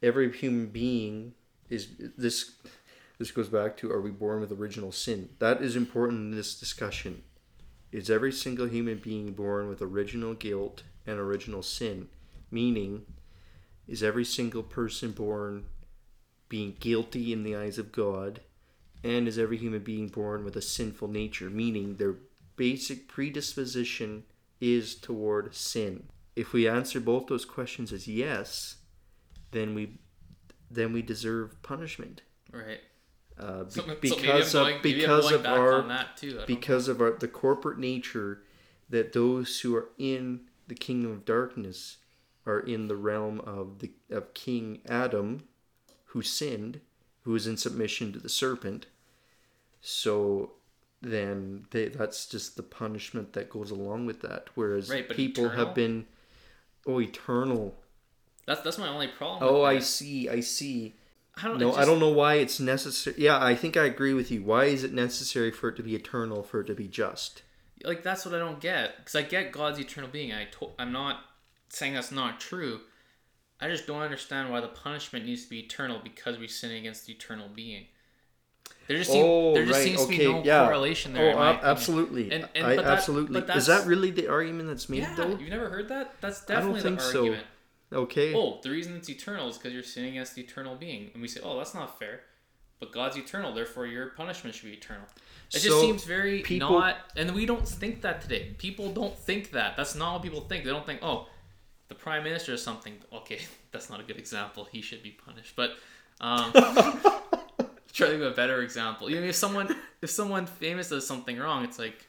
every human being is this this goes back to are we born with original sin? That is important in this discussion. Is every single human being born with original guilt and original sin? Meaning is every single person born being guilty in the eyes of God? And is every human being born with a sinful nature? Meaning their basic predisposition is toward sin. If we answer both those questions as yes, then we then we deserve punishment.
Right.
Uh, be-
So, so
because
going,
of because of our
on that too. I don't
because of our the corporate nature that those who are in the kingdom of darkness are in the realm of the of King Adam, who sinned, who is in submission to the serpent. So then they, that's just the punishment that goes along with that. Whereas
Right,
people
eternal?
have been oh eternal.
That's that's my only problem.
Oh, I see. I see.
I don't.
No,
it
I don't know why it's necessary. Yeah, I think I agree with you. Why is it necessary for it to be eternal, for it to be just?
Like that's what I don't get. Because I get God's eternal being. I to- I'm not saying that's not true. I just don't understand why the punishment needs to be eternal because we sin against the eternal being. There just, seem,
Oh,
there just
right.
seems to be no
yeah.
correlation there.
Oh,
in my
ab-
opinion.
absolutely.
And- and-
I
that-
absolutely. Is that really the argument that's made
Yeah,
though?
you've never heard that? That's
I don't
definitely
think
the
so.
argument.
Okay.
Oh, the reason it's eternal is because you're sinning against the eternal being, and we say, oh, that's not fair. But God's eternal, therefore your punishment should be eternal. It just seems very
people-
not, and we don't think that today. People don't think that. That's not what people think. They don't think, oh, the prime minister is something. Okay, that's not a good example. He should be punished. But um, try to give a better example. Even if someone, if someone famous does something wrong, it's like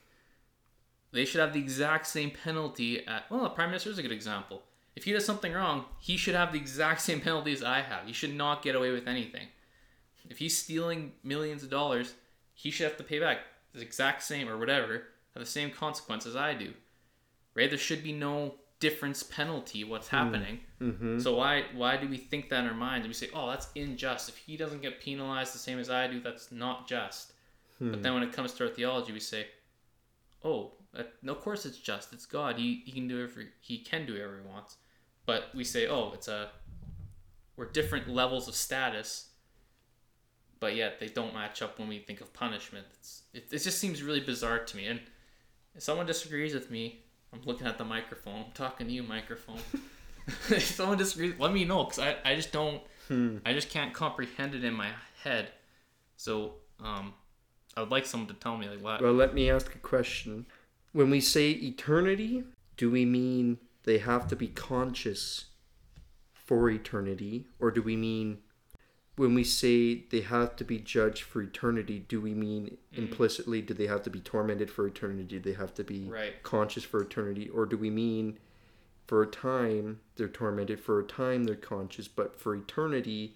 they should have the exact same penalty. At well, the prime minister is a good example. If he does something wrong, he should have the exact same penalty as I have. He should not get away with anything. If he's stealing millions of dollars, he should have to pay back the exact same or whatever, have the same consequences I do. Right? There should be no difference penalty what's happening.
Mm-hmm.
So why why do we think that in our minds? We say, oh, that's unjust. If he doesn't get penalized the same as I do, that's not just. But then when it comes to our theology, we say, oh, that, no, of course it's just. It's God. He, he can do whatever he can do whatever he wants. But we say, oh, it's a we're different levels of status, but yet they don't match up when we think of punishment. It's, it, it just seems really bizarre to me. And if someone disagrees with me, I'm looking at the microphone. I'm talking to you, microphone. if someone disagrees, let me know because I, I just don't,
Hmm.
I just can't comprehend it in my head. So Um, I would like someone to tell me like what.
Well, let me ask a question. When we say eternity, do we mean they have to be conscious for eternity, or do we mean when we say they have to be judged for eternity, do we mean mm. implicitly do they have to be tormented for eternity? Do they have to be
Right.
conscious for eternity, or do we mean for a time they're tormented, for a time they're conscious, but for eternity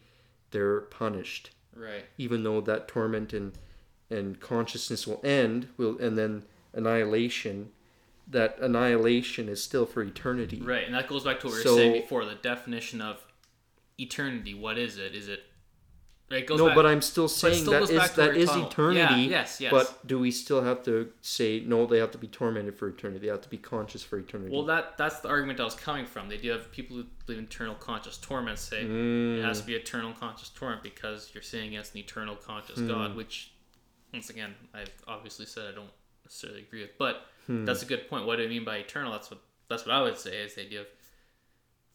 they're punished?
Right.
even though that torment and and consciousness will end will and then annihilation that annihilation is still for eternity
Right, and that goes back to what we were
So-
saying before. The definition of eternity. What is it? Is it? Right. It goes
no
back,
but i'm still saying that is that is
talking-
eternity
Yeah, yes, yes.
but do we still have to say no they have to be tormented for eternity they have to be conscious for eternity
Well, that that's the argument I was coming from. The idea of people who believe in eternal conscious torment say it mm. has to be eternal conscious torment because you're saying against an eternal conscious hmm. God, which, once again, I've obviously said I don't necessarily agree with. But hmm. that's a good point. What do I mean by eternal? That's what that's what I would say is the idea of.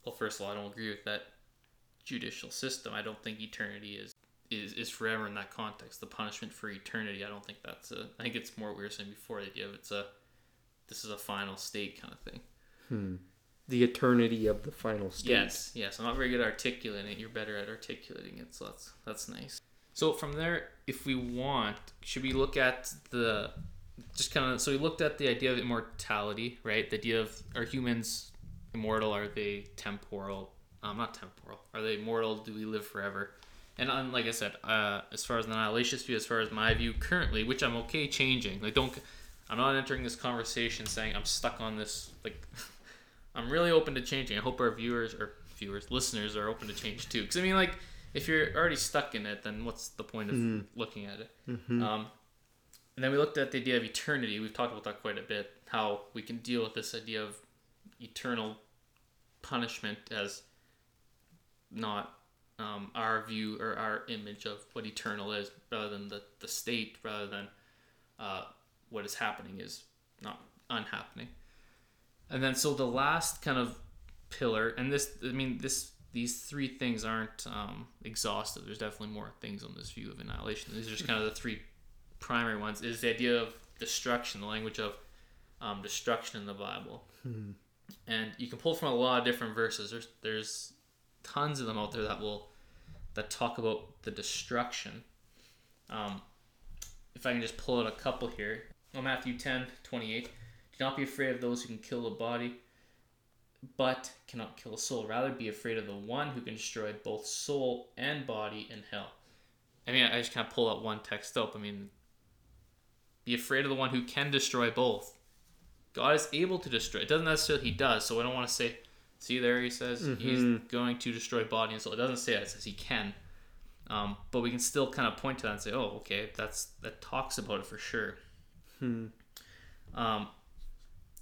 Well, first of all, I don't agree with that judicial system. I don't think eternity is is, is forever in that context. The punishment for eternity, I don't think that's a. I think it's more what we were saying before. The idea of it's a. This is a final state kind of thing.
the eternity of the final state
Yes, yes. I'm not very good at articulating it. You're better at articulating it, so that's that's nice. So from there, if we want, should we look at the just kind of so we looked at the idea of immortality, right? The idea of are humans immortal? Are they temporal? Um, not temporal. Are they mortal? Do we live forever? And um, like I said, uh, as far as the annihilationist view, as far as my view currently, which I'm okay changing. Like, don't. I'm not entering this conversation saying I'm stuck on this. Like, I'm really open to changing. I hope our viewers or viewers, listeners are open to change too. Because I mean, like, if you're already stuck in it, then what's the point of looking at it? Um, and then we looked at the idea of eternity. We've talked about that quite a bit. How we can deal with this idea of eternal punishment as not um, our view or our image of what eternal is, rather than the, the state, rather than uh, what is happening is not unhappening. And then so the last kind of pillar, and this I mean this these three things aren't um, exhaustive. There's definitely more things on this view of annihilation. These are just kind of the three primary ones. Is the idea of destruction, the language of um, destruction in the Bible, and you can pull from a lot of different verses. There's there's tons of them out there that will that talk about the destruction. Um, if I can just pull out a couple here. Well, Matthew 10, 28. Do not be afraid of those who can kill the body, but cannot kill a soul. Rather, be afraid of the one who can destroy both soul and body in hell. I mean, I just kind of pull out one text up. I mean, be afraid of the one who can destroy both. God is able to destroy. It doesn't necessarily he does. So I don't want to say, see there he says he's going to destroy body and soul. It doesn't say that. It says he can. Um, but we can still kind of point to that and say, oh, okay, that's that talks about it for sure. Um,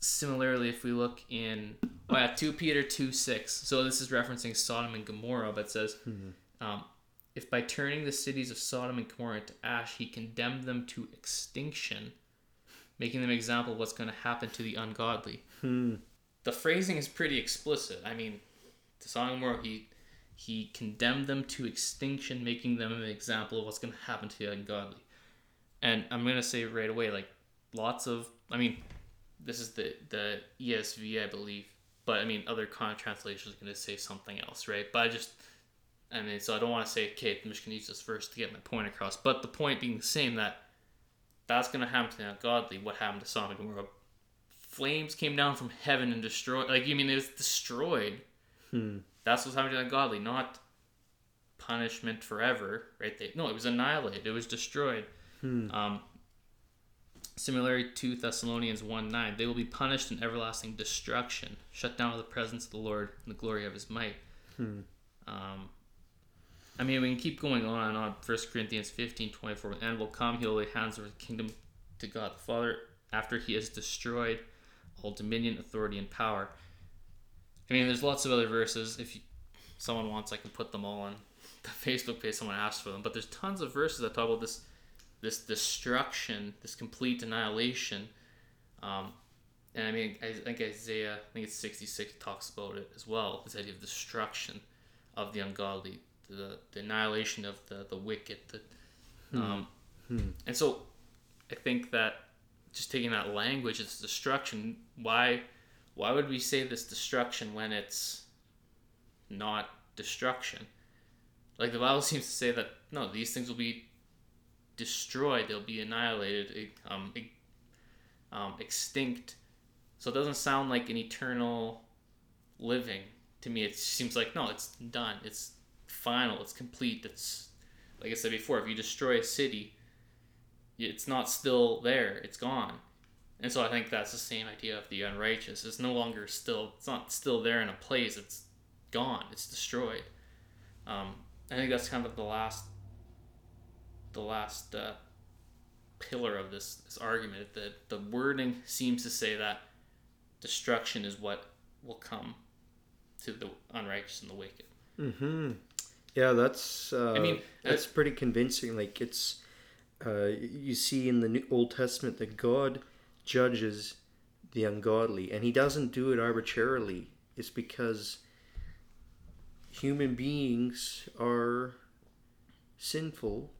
similarly, if we look in oh yeah, two Peter two six. So this is referencing Sodom and Gomorrah, but it says, um, if by turning the cities of Sodom and Gomorrah to ash, he condemned them to extinction, making them an example of what's going to happen to the ungodly. The phrasing is pretty explicit. I mean, to Gomorrah, he he condemned them to extinction, making them an example of what's going to happen to the ungodly. And I'm going to say right away, like lots of, I mean, this is the the ESV, I believe, but I mean, other common translations are going to say something else, right? But I just, I mean, so I don't want to say, okay, I'm just going to use this verse to get my point across. But the point being the same that that's going to happen to the ungodly. What happened to Sodom and Gomorrah? Flames came down from heaven and destroyed. Like, you mean it was destroyed? That's what's happening to the godly, not punishment forever, right? They, no, it was annihilated. It was destroyed. Um, similarly two Thessalonians 1 9, they will be punished in everlasting destruction, shut down with the presence of the Lord and the glory of his might. Um, I mean, we can keep going on and on. 1 Corinthians 15 24, the end will come, he'll lay hands over the kingdom to God the Father after he has destroyed all dominion, authority, and power. I mean, there's lots of other verses. If you, someone wants, I can put them all on the Facebook page. Someone asked for them, but there's tons of verses that talk about this, this destruction, this complete annihilation. Um, and I mean, I think Isaiah, I think it's 66, talks about it as well. This idea of destruction of the ungodly, the, the annihilation of the the wicked. The, um, And so I think that just taking that language, it's destruction, why why would we say this destruction when it's not destruction? Like the Bible seems to say that no, these things will be destroyed, they'll be annihilated, um, um, extinct. So it doesn't sound like an eternal living to me. It seems like no, it's done. It's final. It's complete. It's like I said before. If you destroy a city, it's not still there. It's gone. And so I think that's the same idea of the unrighteous. It's no longer still. It's not still there in a place. It's gone. It's destroyed. Um, I think that's kind of the last, the last uh, pillar of this this argument. That the wording seems to say that destruction is what will come to the unrighteous and the wicked.
Mm-hmm. Yeah, that's. Uh,
I mean,
that's
uh,
pretty convincing. Like it's, uh, you see in the New Old Testament that God judges the ungodly, and He doesn't do it arbitrarily. It's because human beings are sinful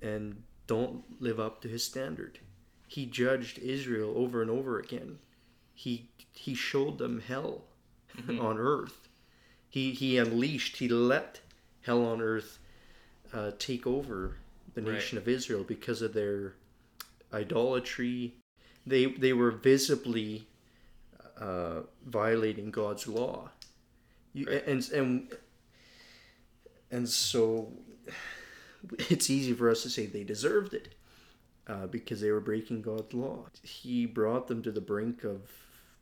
and don't live up to His standard. He judged Israel over and over again. He he showed them hell on earth. He he unleashed. He let hell on earth uh, take over the
Right.
nation of Israel because of their idolatry. They they were visibly uh, violating God's law. You, and and and so it's easy for us to say they deserved it uh, because they were breaking God's law. He brought them to the brink of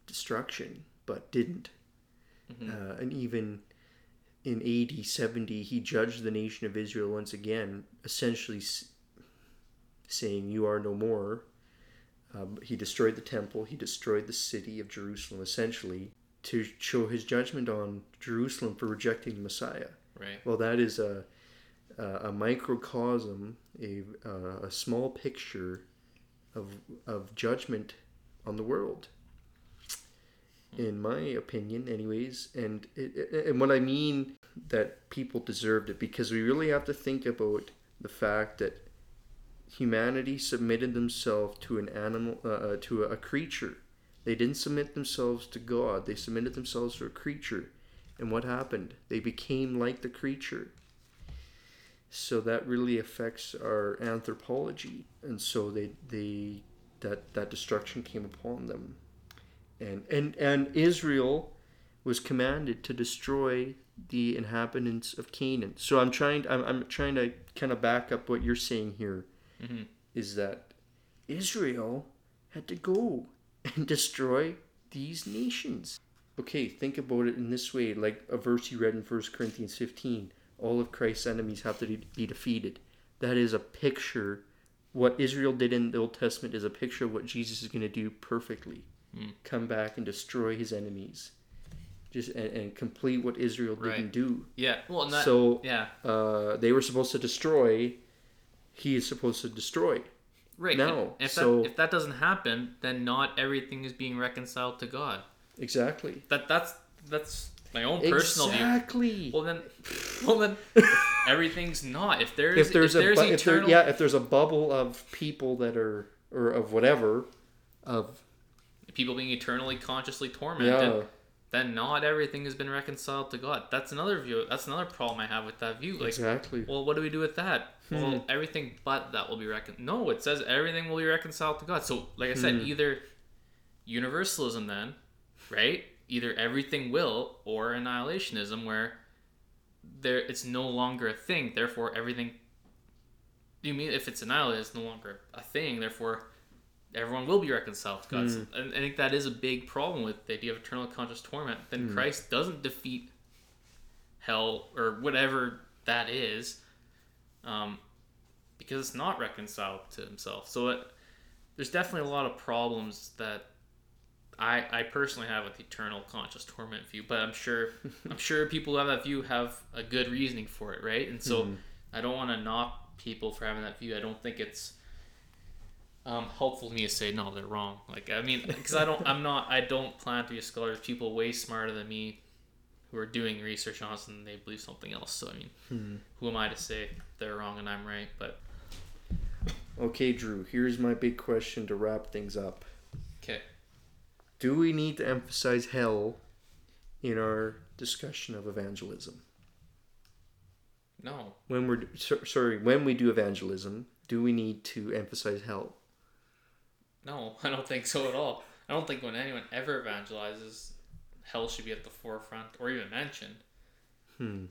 destruction, but didn't. Uh, and even in AD 70, he judged the nation of Israel once again, essentially saying, You are no more. Um, he destroyed the temple, he destroyed the city of Jerusalem, essentially, to show his judgment on Jerusalem for rejecting the Messiah.
Right.
Well, that is a, a, a microcosm, a, uh, a small picture of, of judgment on the world in my opinion anyways and it, it- and what i mean that people deserved it because we really have to think about the fact that humanity submitted themselves to an animal uh, uh, to a, a creature. They didn't submit themselves to god. They submitted themselves to a creature. And what happened? They became like the creature. So that really affects our anthropology. And so they they that that destruction came upon them. And and and Israel was commanded to destroy the inhabitants of Canaan. So I'm trying I'm I'm trying to kind of back up what you're saying here is
Mhm.
that Israel had to go and destroy these nations. Okay, think about it in this way, like a verse you read in 1 Corinthians 15. All of Christ's enemies have to be defeated. That is a picture. What Israel did in the Old Testament is a picture of what Jesus is going to do perfectly come back and destroy his enemies just and, and complete what israel didn't do
Yeah. Well, and that,
so
yeah.
uh, they were supposed to destroy he is supposed to destroy
Right.
now,
if
so-
that if that doesn't happen, then not everything is being reconciled to God.
exactly
That that's that's my own personal view.
exactly
Well then, well then, everything's not. If there's
if there's
if
a
there's
bu- if there,
eternal,
yeah if there's a bubble of people that are or of whatever of
people being eternally consciously tormented,
yeah
then not everything has been reconciled to God. That's another view. That's another problem I have with that view. Like,
exactly
well, what do we do with that?
Hmm.
Well, everything but that will be recon. No, it says everything will be reconciled to God. So, like I said,
Hmm.
either universalism, then, right? Either everything will, or annihilationism, where there it's no longer a thing. Therefore, everything. You mean if it's annihilated, it's no longer a thing. Therefore, everyone will be reconciled to God. Hmm. So, and I think that is a big problem with the idea of eternal conscious torment. Then hmm. Christ doesn't defeat hell or whatever that is, um, because it's not reconciled to Himself. So it, there's definitely a lot of problems that I I personally have with the eternal conscious torment view. But I'm sure I'm sure people who have that view have a good reasoning for it, right? And so hmm. I don't want to knock people for having that view. I don't think it's um, helpful to me to say no, they're wrong. Like I mean, because I don't, I'm not, I don't plan to be a scholar. There's people way smarter than me who are doing research on this and they believe something else. So I mean, who am I to say they're wrong and I'm right? But
Okay, Drew, here's my big question to wrap things up.
Okay.
Do we need to emphasize hell in our discussion of evangelism?
No.
When we're sorry, when we do evangelism, do we need to emphasize hell?
No, I don't think so at all. I don't think when anyone ever evangelizes, hell should be at the forefront or even mentioned.
Hmm.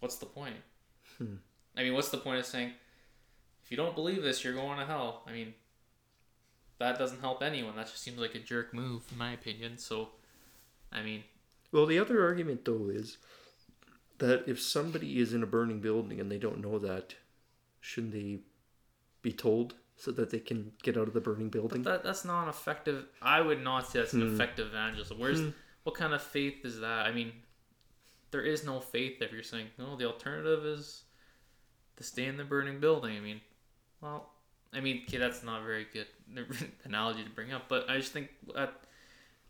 What's the point?
Hmm.
I mean, what's the point of saying, if you don't believe this, you're going to hell? I mean, that doesn't help anyone. That just seems like a jerk move, in my opinion. So, I mean,
Well, the other argument though is that if somebody is in a burning building and they don't know that, shouldn't they be told so that they can get out of the burning building?
that, that's not effective. I would not say that's an
Hmm.
effective evangelism. Where's
Hmm.
what kind of faith is that? I mean, there is no faith if you're saying no. The alternative is to stay in the burning building. I mean, well, I mean, okay, that's not a very good analogy to bring up, but I just think that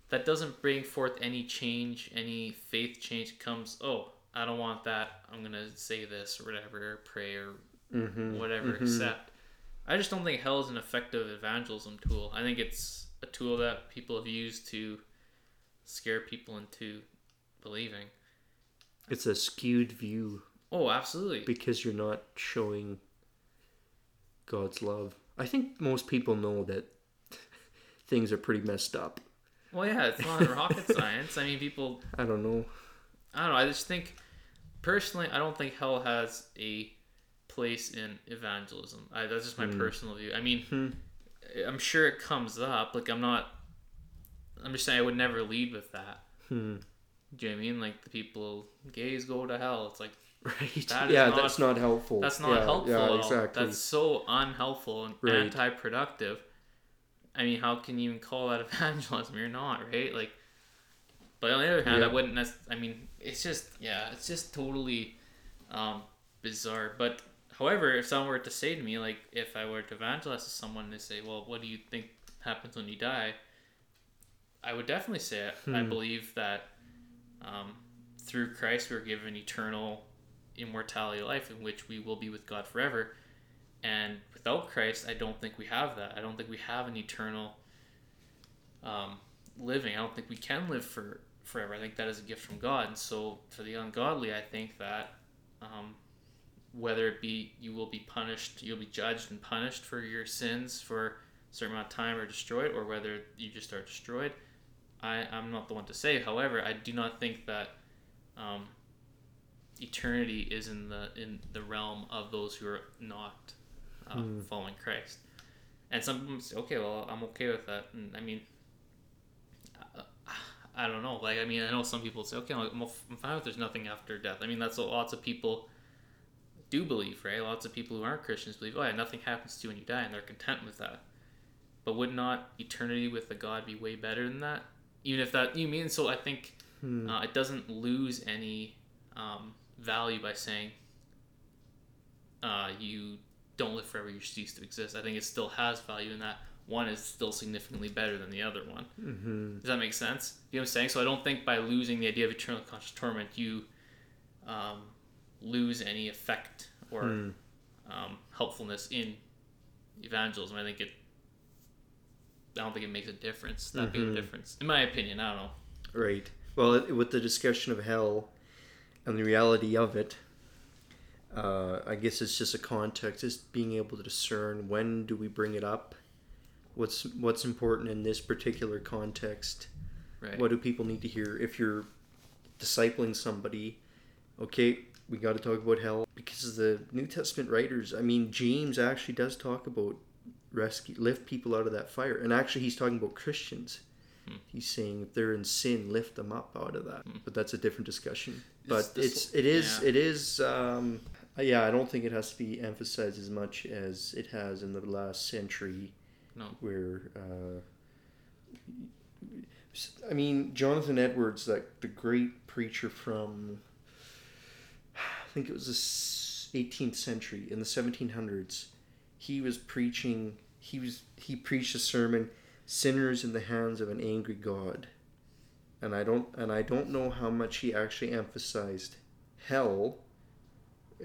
that doesn't bring forth any change, any faith change. Comes, oh, I don't want that. I'm gonna say this or whatever, or pray or
mm-hmm.
whatever,
Mhm.
accept. I just don't think hell is an effective evangelism tool. I think it's a tool that people have used to scare people into believing.
It's a skewed view
Oh, absolutely.
because you're not showing God's love. I think most people know that things are pretty messed up.
Well, yeah, it's not rocket science. I mean, people.
I don't know.
I don't know. I just think, personally, I don't think hell has a place in evangelism. I, that's just my
Hmm.
personal view. I mean,
Hmm.
I'm sure it comes up. Like, I'm not. I'm just saying I would never lead with that.
Hmm.
Do you know what I mean? Like the people, gays go to hell. It's like
Right.
That
yeah,
not-
that's not helpful.
that's not
Yeah,
helpful
Yeah, exactly.
That's so unhelpful and
Right.
anti-productive. I mean, how can you even call that evangelism? You're not right. Like, but on the other hand,
Yeah.
I wouldn't. Nec- I mean, it's just yeah, it's just totally um, bizarre. But however, if someone were to say to me, like, if I were to evangelize to someone, they say, "Well, what do you think happens when you die?" I would definitely say it. I
Hmm.
believe that um, through Christ we're given eternal immortality life in which we will be with God forever. And without Christ, I don't think we have that. I don't think we have an eternal um, living. I don't think we can live for forever. I think that is a gift from God. And so for the ungodly, I think that um, whether it be you will be punished, you'll be judged and punished for your sins for a certain amount of time or destroyed, or whether you just are destroyed. I, I'm not the one to say. However, I do not think that um, eternity is in the in the realm of those who are not uh,
Hmm.
following Christ. And some people say, okay, well, I'm okay with that. And I mean, uh, I don't know. Like, I mean, I know some people say, okay, I'm, I'm fine if there's nothing after death. I mean, that's what lots of people do believe, right? Lots of people who aren't Christians believe, oh, yeah, nothing happens to you when you die, and they're content with that. But would not eternity with a God be way better than that? Even if that, you mean, so I think
Hmm.
uh, it doesn't lose any um, value by saying uh, you don't live forever, you cease to exist. I think it still has value in that one is still significantly better than the other one.
Mhm.
Does that make sense? You know what I'm saying? So I don't think by losing the idea of eternal conscious torment, you um, lose any effect or
Hmm.
um, helpfulness in evangelism. I think it. I don't think it makes a difference. That big of a difference, in my opinion. I don't know.
Right. Well, it- with the discussion of hell and the reality of it, uh, I guess it's just a context. Is being able to discern when do we bring it up, what's what's important in this particular context.
Right.
What do people need to hear? If you're discipling somebody, okay, we got to talk about hell because the New Testament writers. I mean, James actually does talk about rescue, lift people out of that fire, and actually, he's talking about Christians.
Hmm.
He's saying if they're in sin, lift them up out of that.
Hmm.
But that's a different discussion. But
this-
it's it is
yeah.
it is um, yeah. I don't think it has to be emphasized as much as it has in the last century
No.
where uh, I mean Jonathan Edwards, like the great preacher from think it was the 18th century in the 1700s. He was preaching. He was he preached a sermon, "Sinners in the hands of an angry God," and I don't and I don't know how much he actually emphasized hell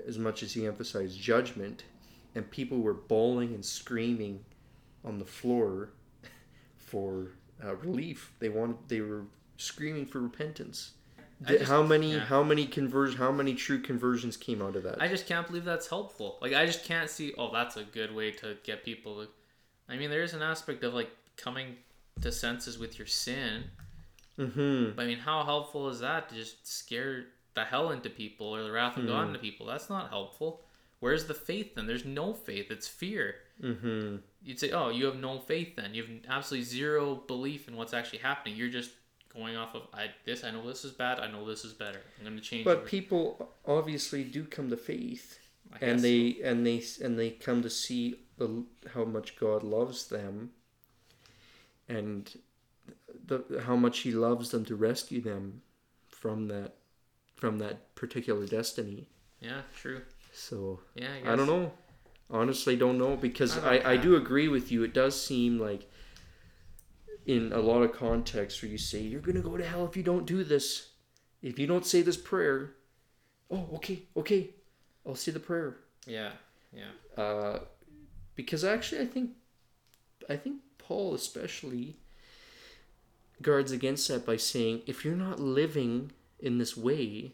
as much as he emphasized judgment and people were bawling and screaming on the floor for uh, relief. They wanted they were screaming for repentance. Did-
just-
how many
yeah.
how many conversion how many true conversions came out of that?
I just can't believe that's helpful. Like I just can't see. Oh, that's a good way to get people. to... I mean, there is an aspect of like coming to senses with your sin.
mm-hmm.
But I mean, how helpful is that to just scare the hell into people or the wrath of God into people? That's not helpful. Where's the faith then? There's no faith. It's fear.
Mm-hmm.
You'd say, oh, you have no faith then. You have absolutely zero belief in what's actually happening. You're just going off of I this. I know this is bad. I know this is better. I'm going to change.
But
over-
people obviously do come to faith, and they and they and they come to see the, how much God loves them, and the how much He loves them to rescue them from that from that particular destiny.
Yeah, true.
So
Yeah, I, guess.
I don't know. Honestly, don't know because
I
I, I, do agree with you. It does seem like in a lot of contexts where you say you're gonna go to hell if you don't do this, if you don't say this prayer. Oh, okay, okay, I'll say the prayer.
Yeah, yeah.
Uh, because actually, I think, I think Paul especially guards against that by saying if you're not living in this way,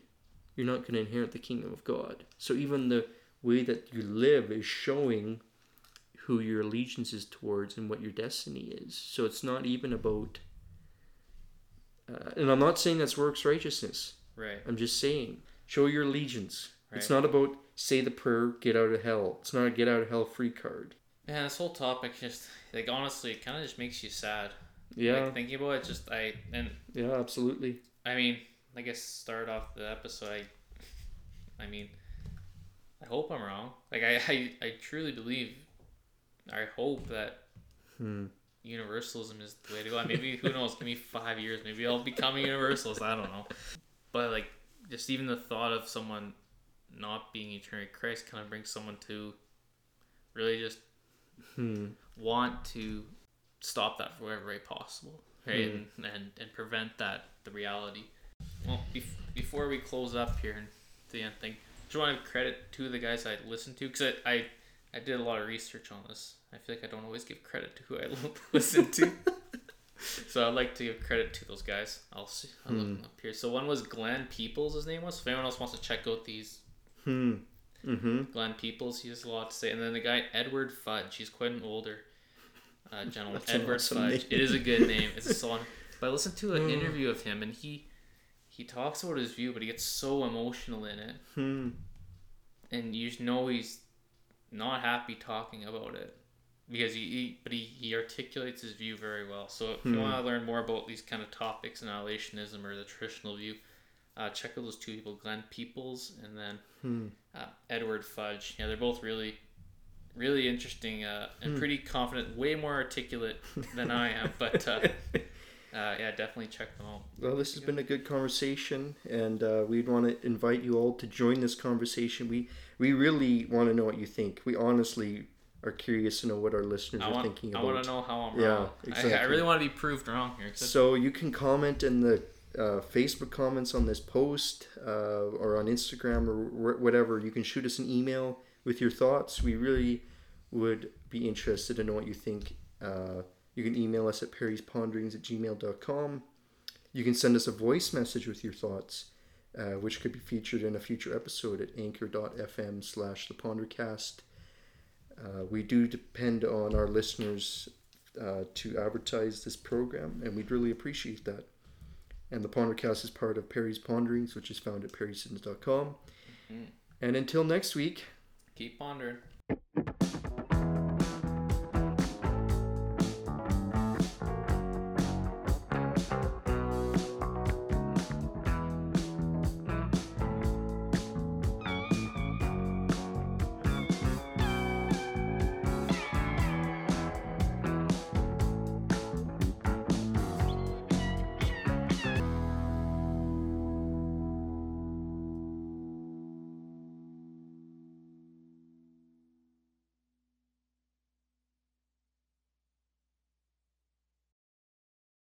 you're not going to inherit the kingdom of God. So even the way that you live is showing who your allegiance is towards and what your destiny is. So it's not even about. Uh, and I'm not saying that's works righteousness.
Right.
I'm just saying, show your allegiance.
Right.
It's not about say the prayer, get out of hell. It's not a get out of hell free card.
Man, this whole topic just like honestly, it kind of just makes you sad.
Yeah,
Like thinking about it, just I and
yeah, absolutely.
I mean, I guess start off the episode. I, I mean, I hope I'm wrong. Like I, I, I truly believe. I hope that
Hmm.
universalism is the way to go. Maybe who knows? Give me five years. Maybe I'll become a universalist. I don't know. But like, just even the thought of someone not being eternal Christ kind of brings someone to really just
Hmm.
want to stop that for whatever way possible, right? And, and and prevent that the reality. Well, bef- before we close up here and the end thing, I just want to credit two of the guys I listened to because I, I I did a lot of research on this. I feel like I don't always give credit to who I listen to. So I'd like to give credit to those guys. I'll see. I'll look them up here. So one was Glenn Peoples. His name was. If anyone else wants to check out these
Hmm. Mm-hmm.
Glenn Peoples, he has a lot to say. And then the guy Edward Fudge, he's quite an older uh, gentleman.
That's
Edward
awesome
Fudge.
name.
It is a good name. It's a song. But I listened to an interview of him, and he he talks about his view, but he gets so emotional in it,
Hmm.
and you just know he's not happy talking about it because he, he but he, he articulates his view very well. So if you
Hmm.
want to learn more about these kind of topics, annihilationism or the traditional view, uh, check out those two people, Glenn Peoples and then
Hmm.
uh, Edward Fudge. Yeah, they're both really, really interesting uh,
Hmm.
and pretty confident, way more articulate than I am. But uh, yeah, definitely check them out.
Well, this has been a good conversation, and uh, we'd want to invite you all to join this conversation. We we really want to know what you think. We honestly are curious to know what our listeners
I
are
want,
thinking
I
about.
want to know how I'm
Yeah,
wrong. I, I really want to be proved wrong here.
So you can comment in the uh, Facebook comments on this post uh, or on Instagram or wh- whatever. You can shoot us an email with your thoughts. We really would be interested to know what you think. Uh, you can email us at perrysponderings at gmail.com. You can send us a voice message with your thoughts, uh, which could be featured in a future episode at anchor.fm slash the pondercast. Uh, we do depend on our listeners uh, to advertise this program, and we'd really appreciate that. And the Pondercast is part of Perry's Ponderings, which is found at perrysiddons.com.
Mhm.
And until next week,
keep pondering.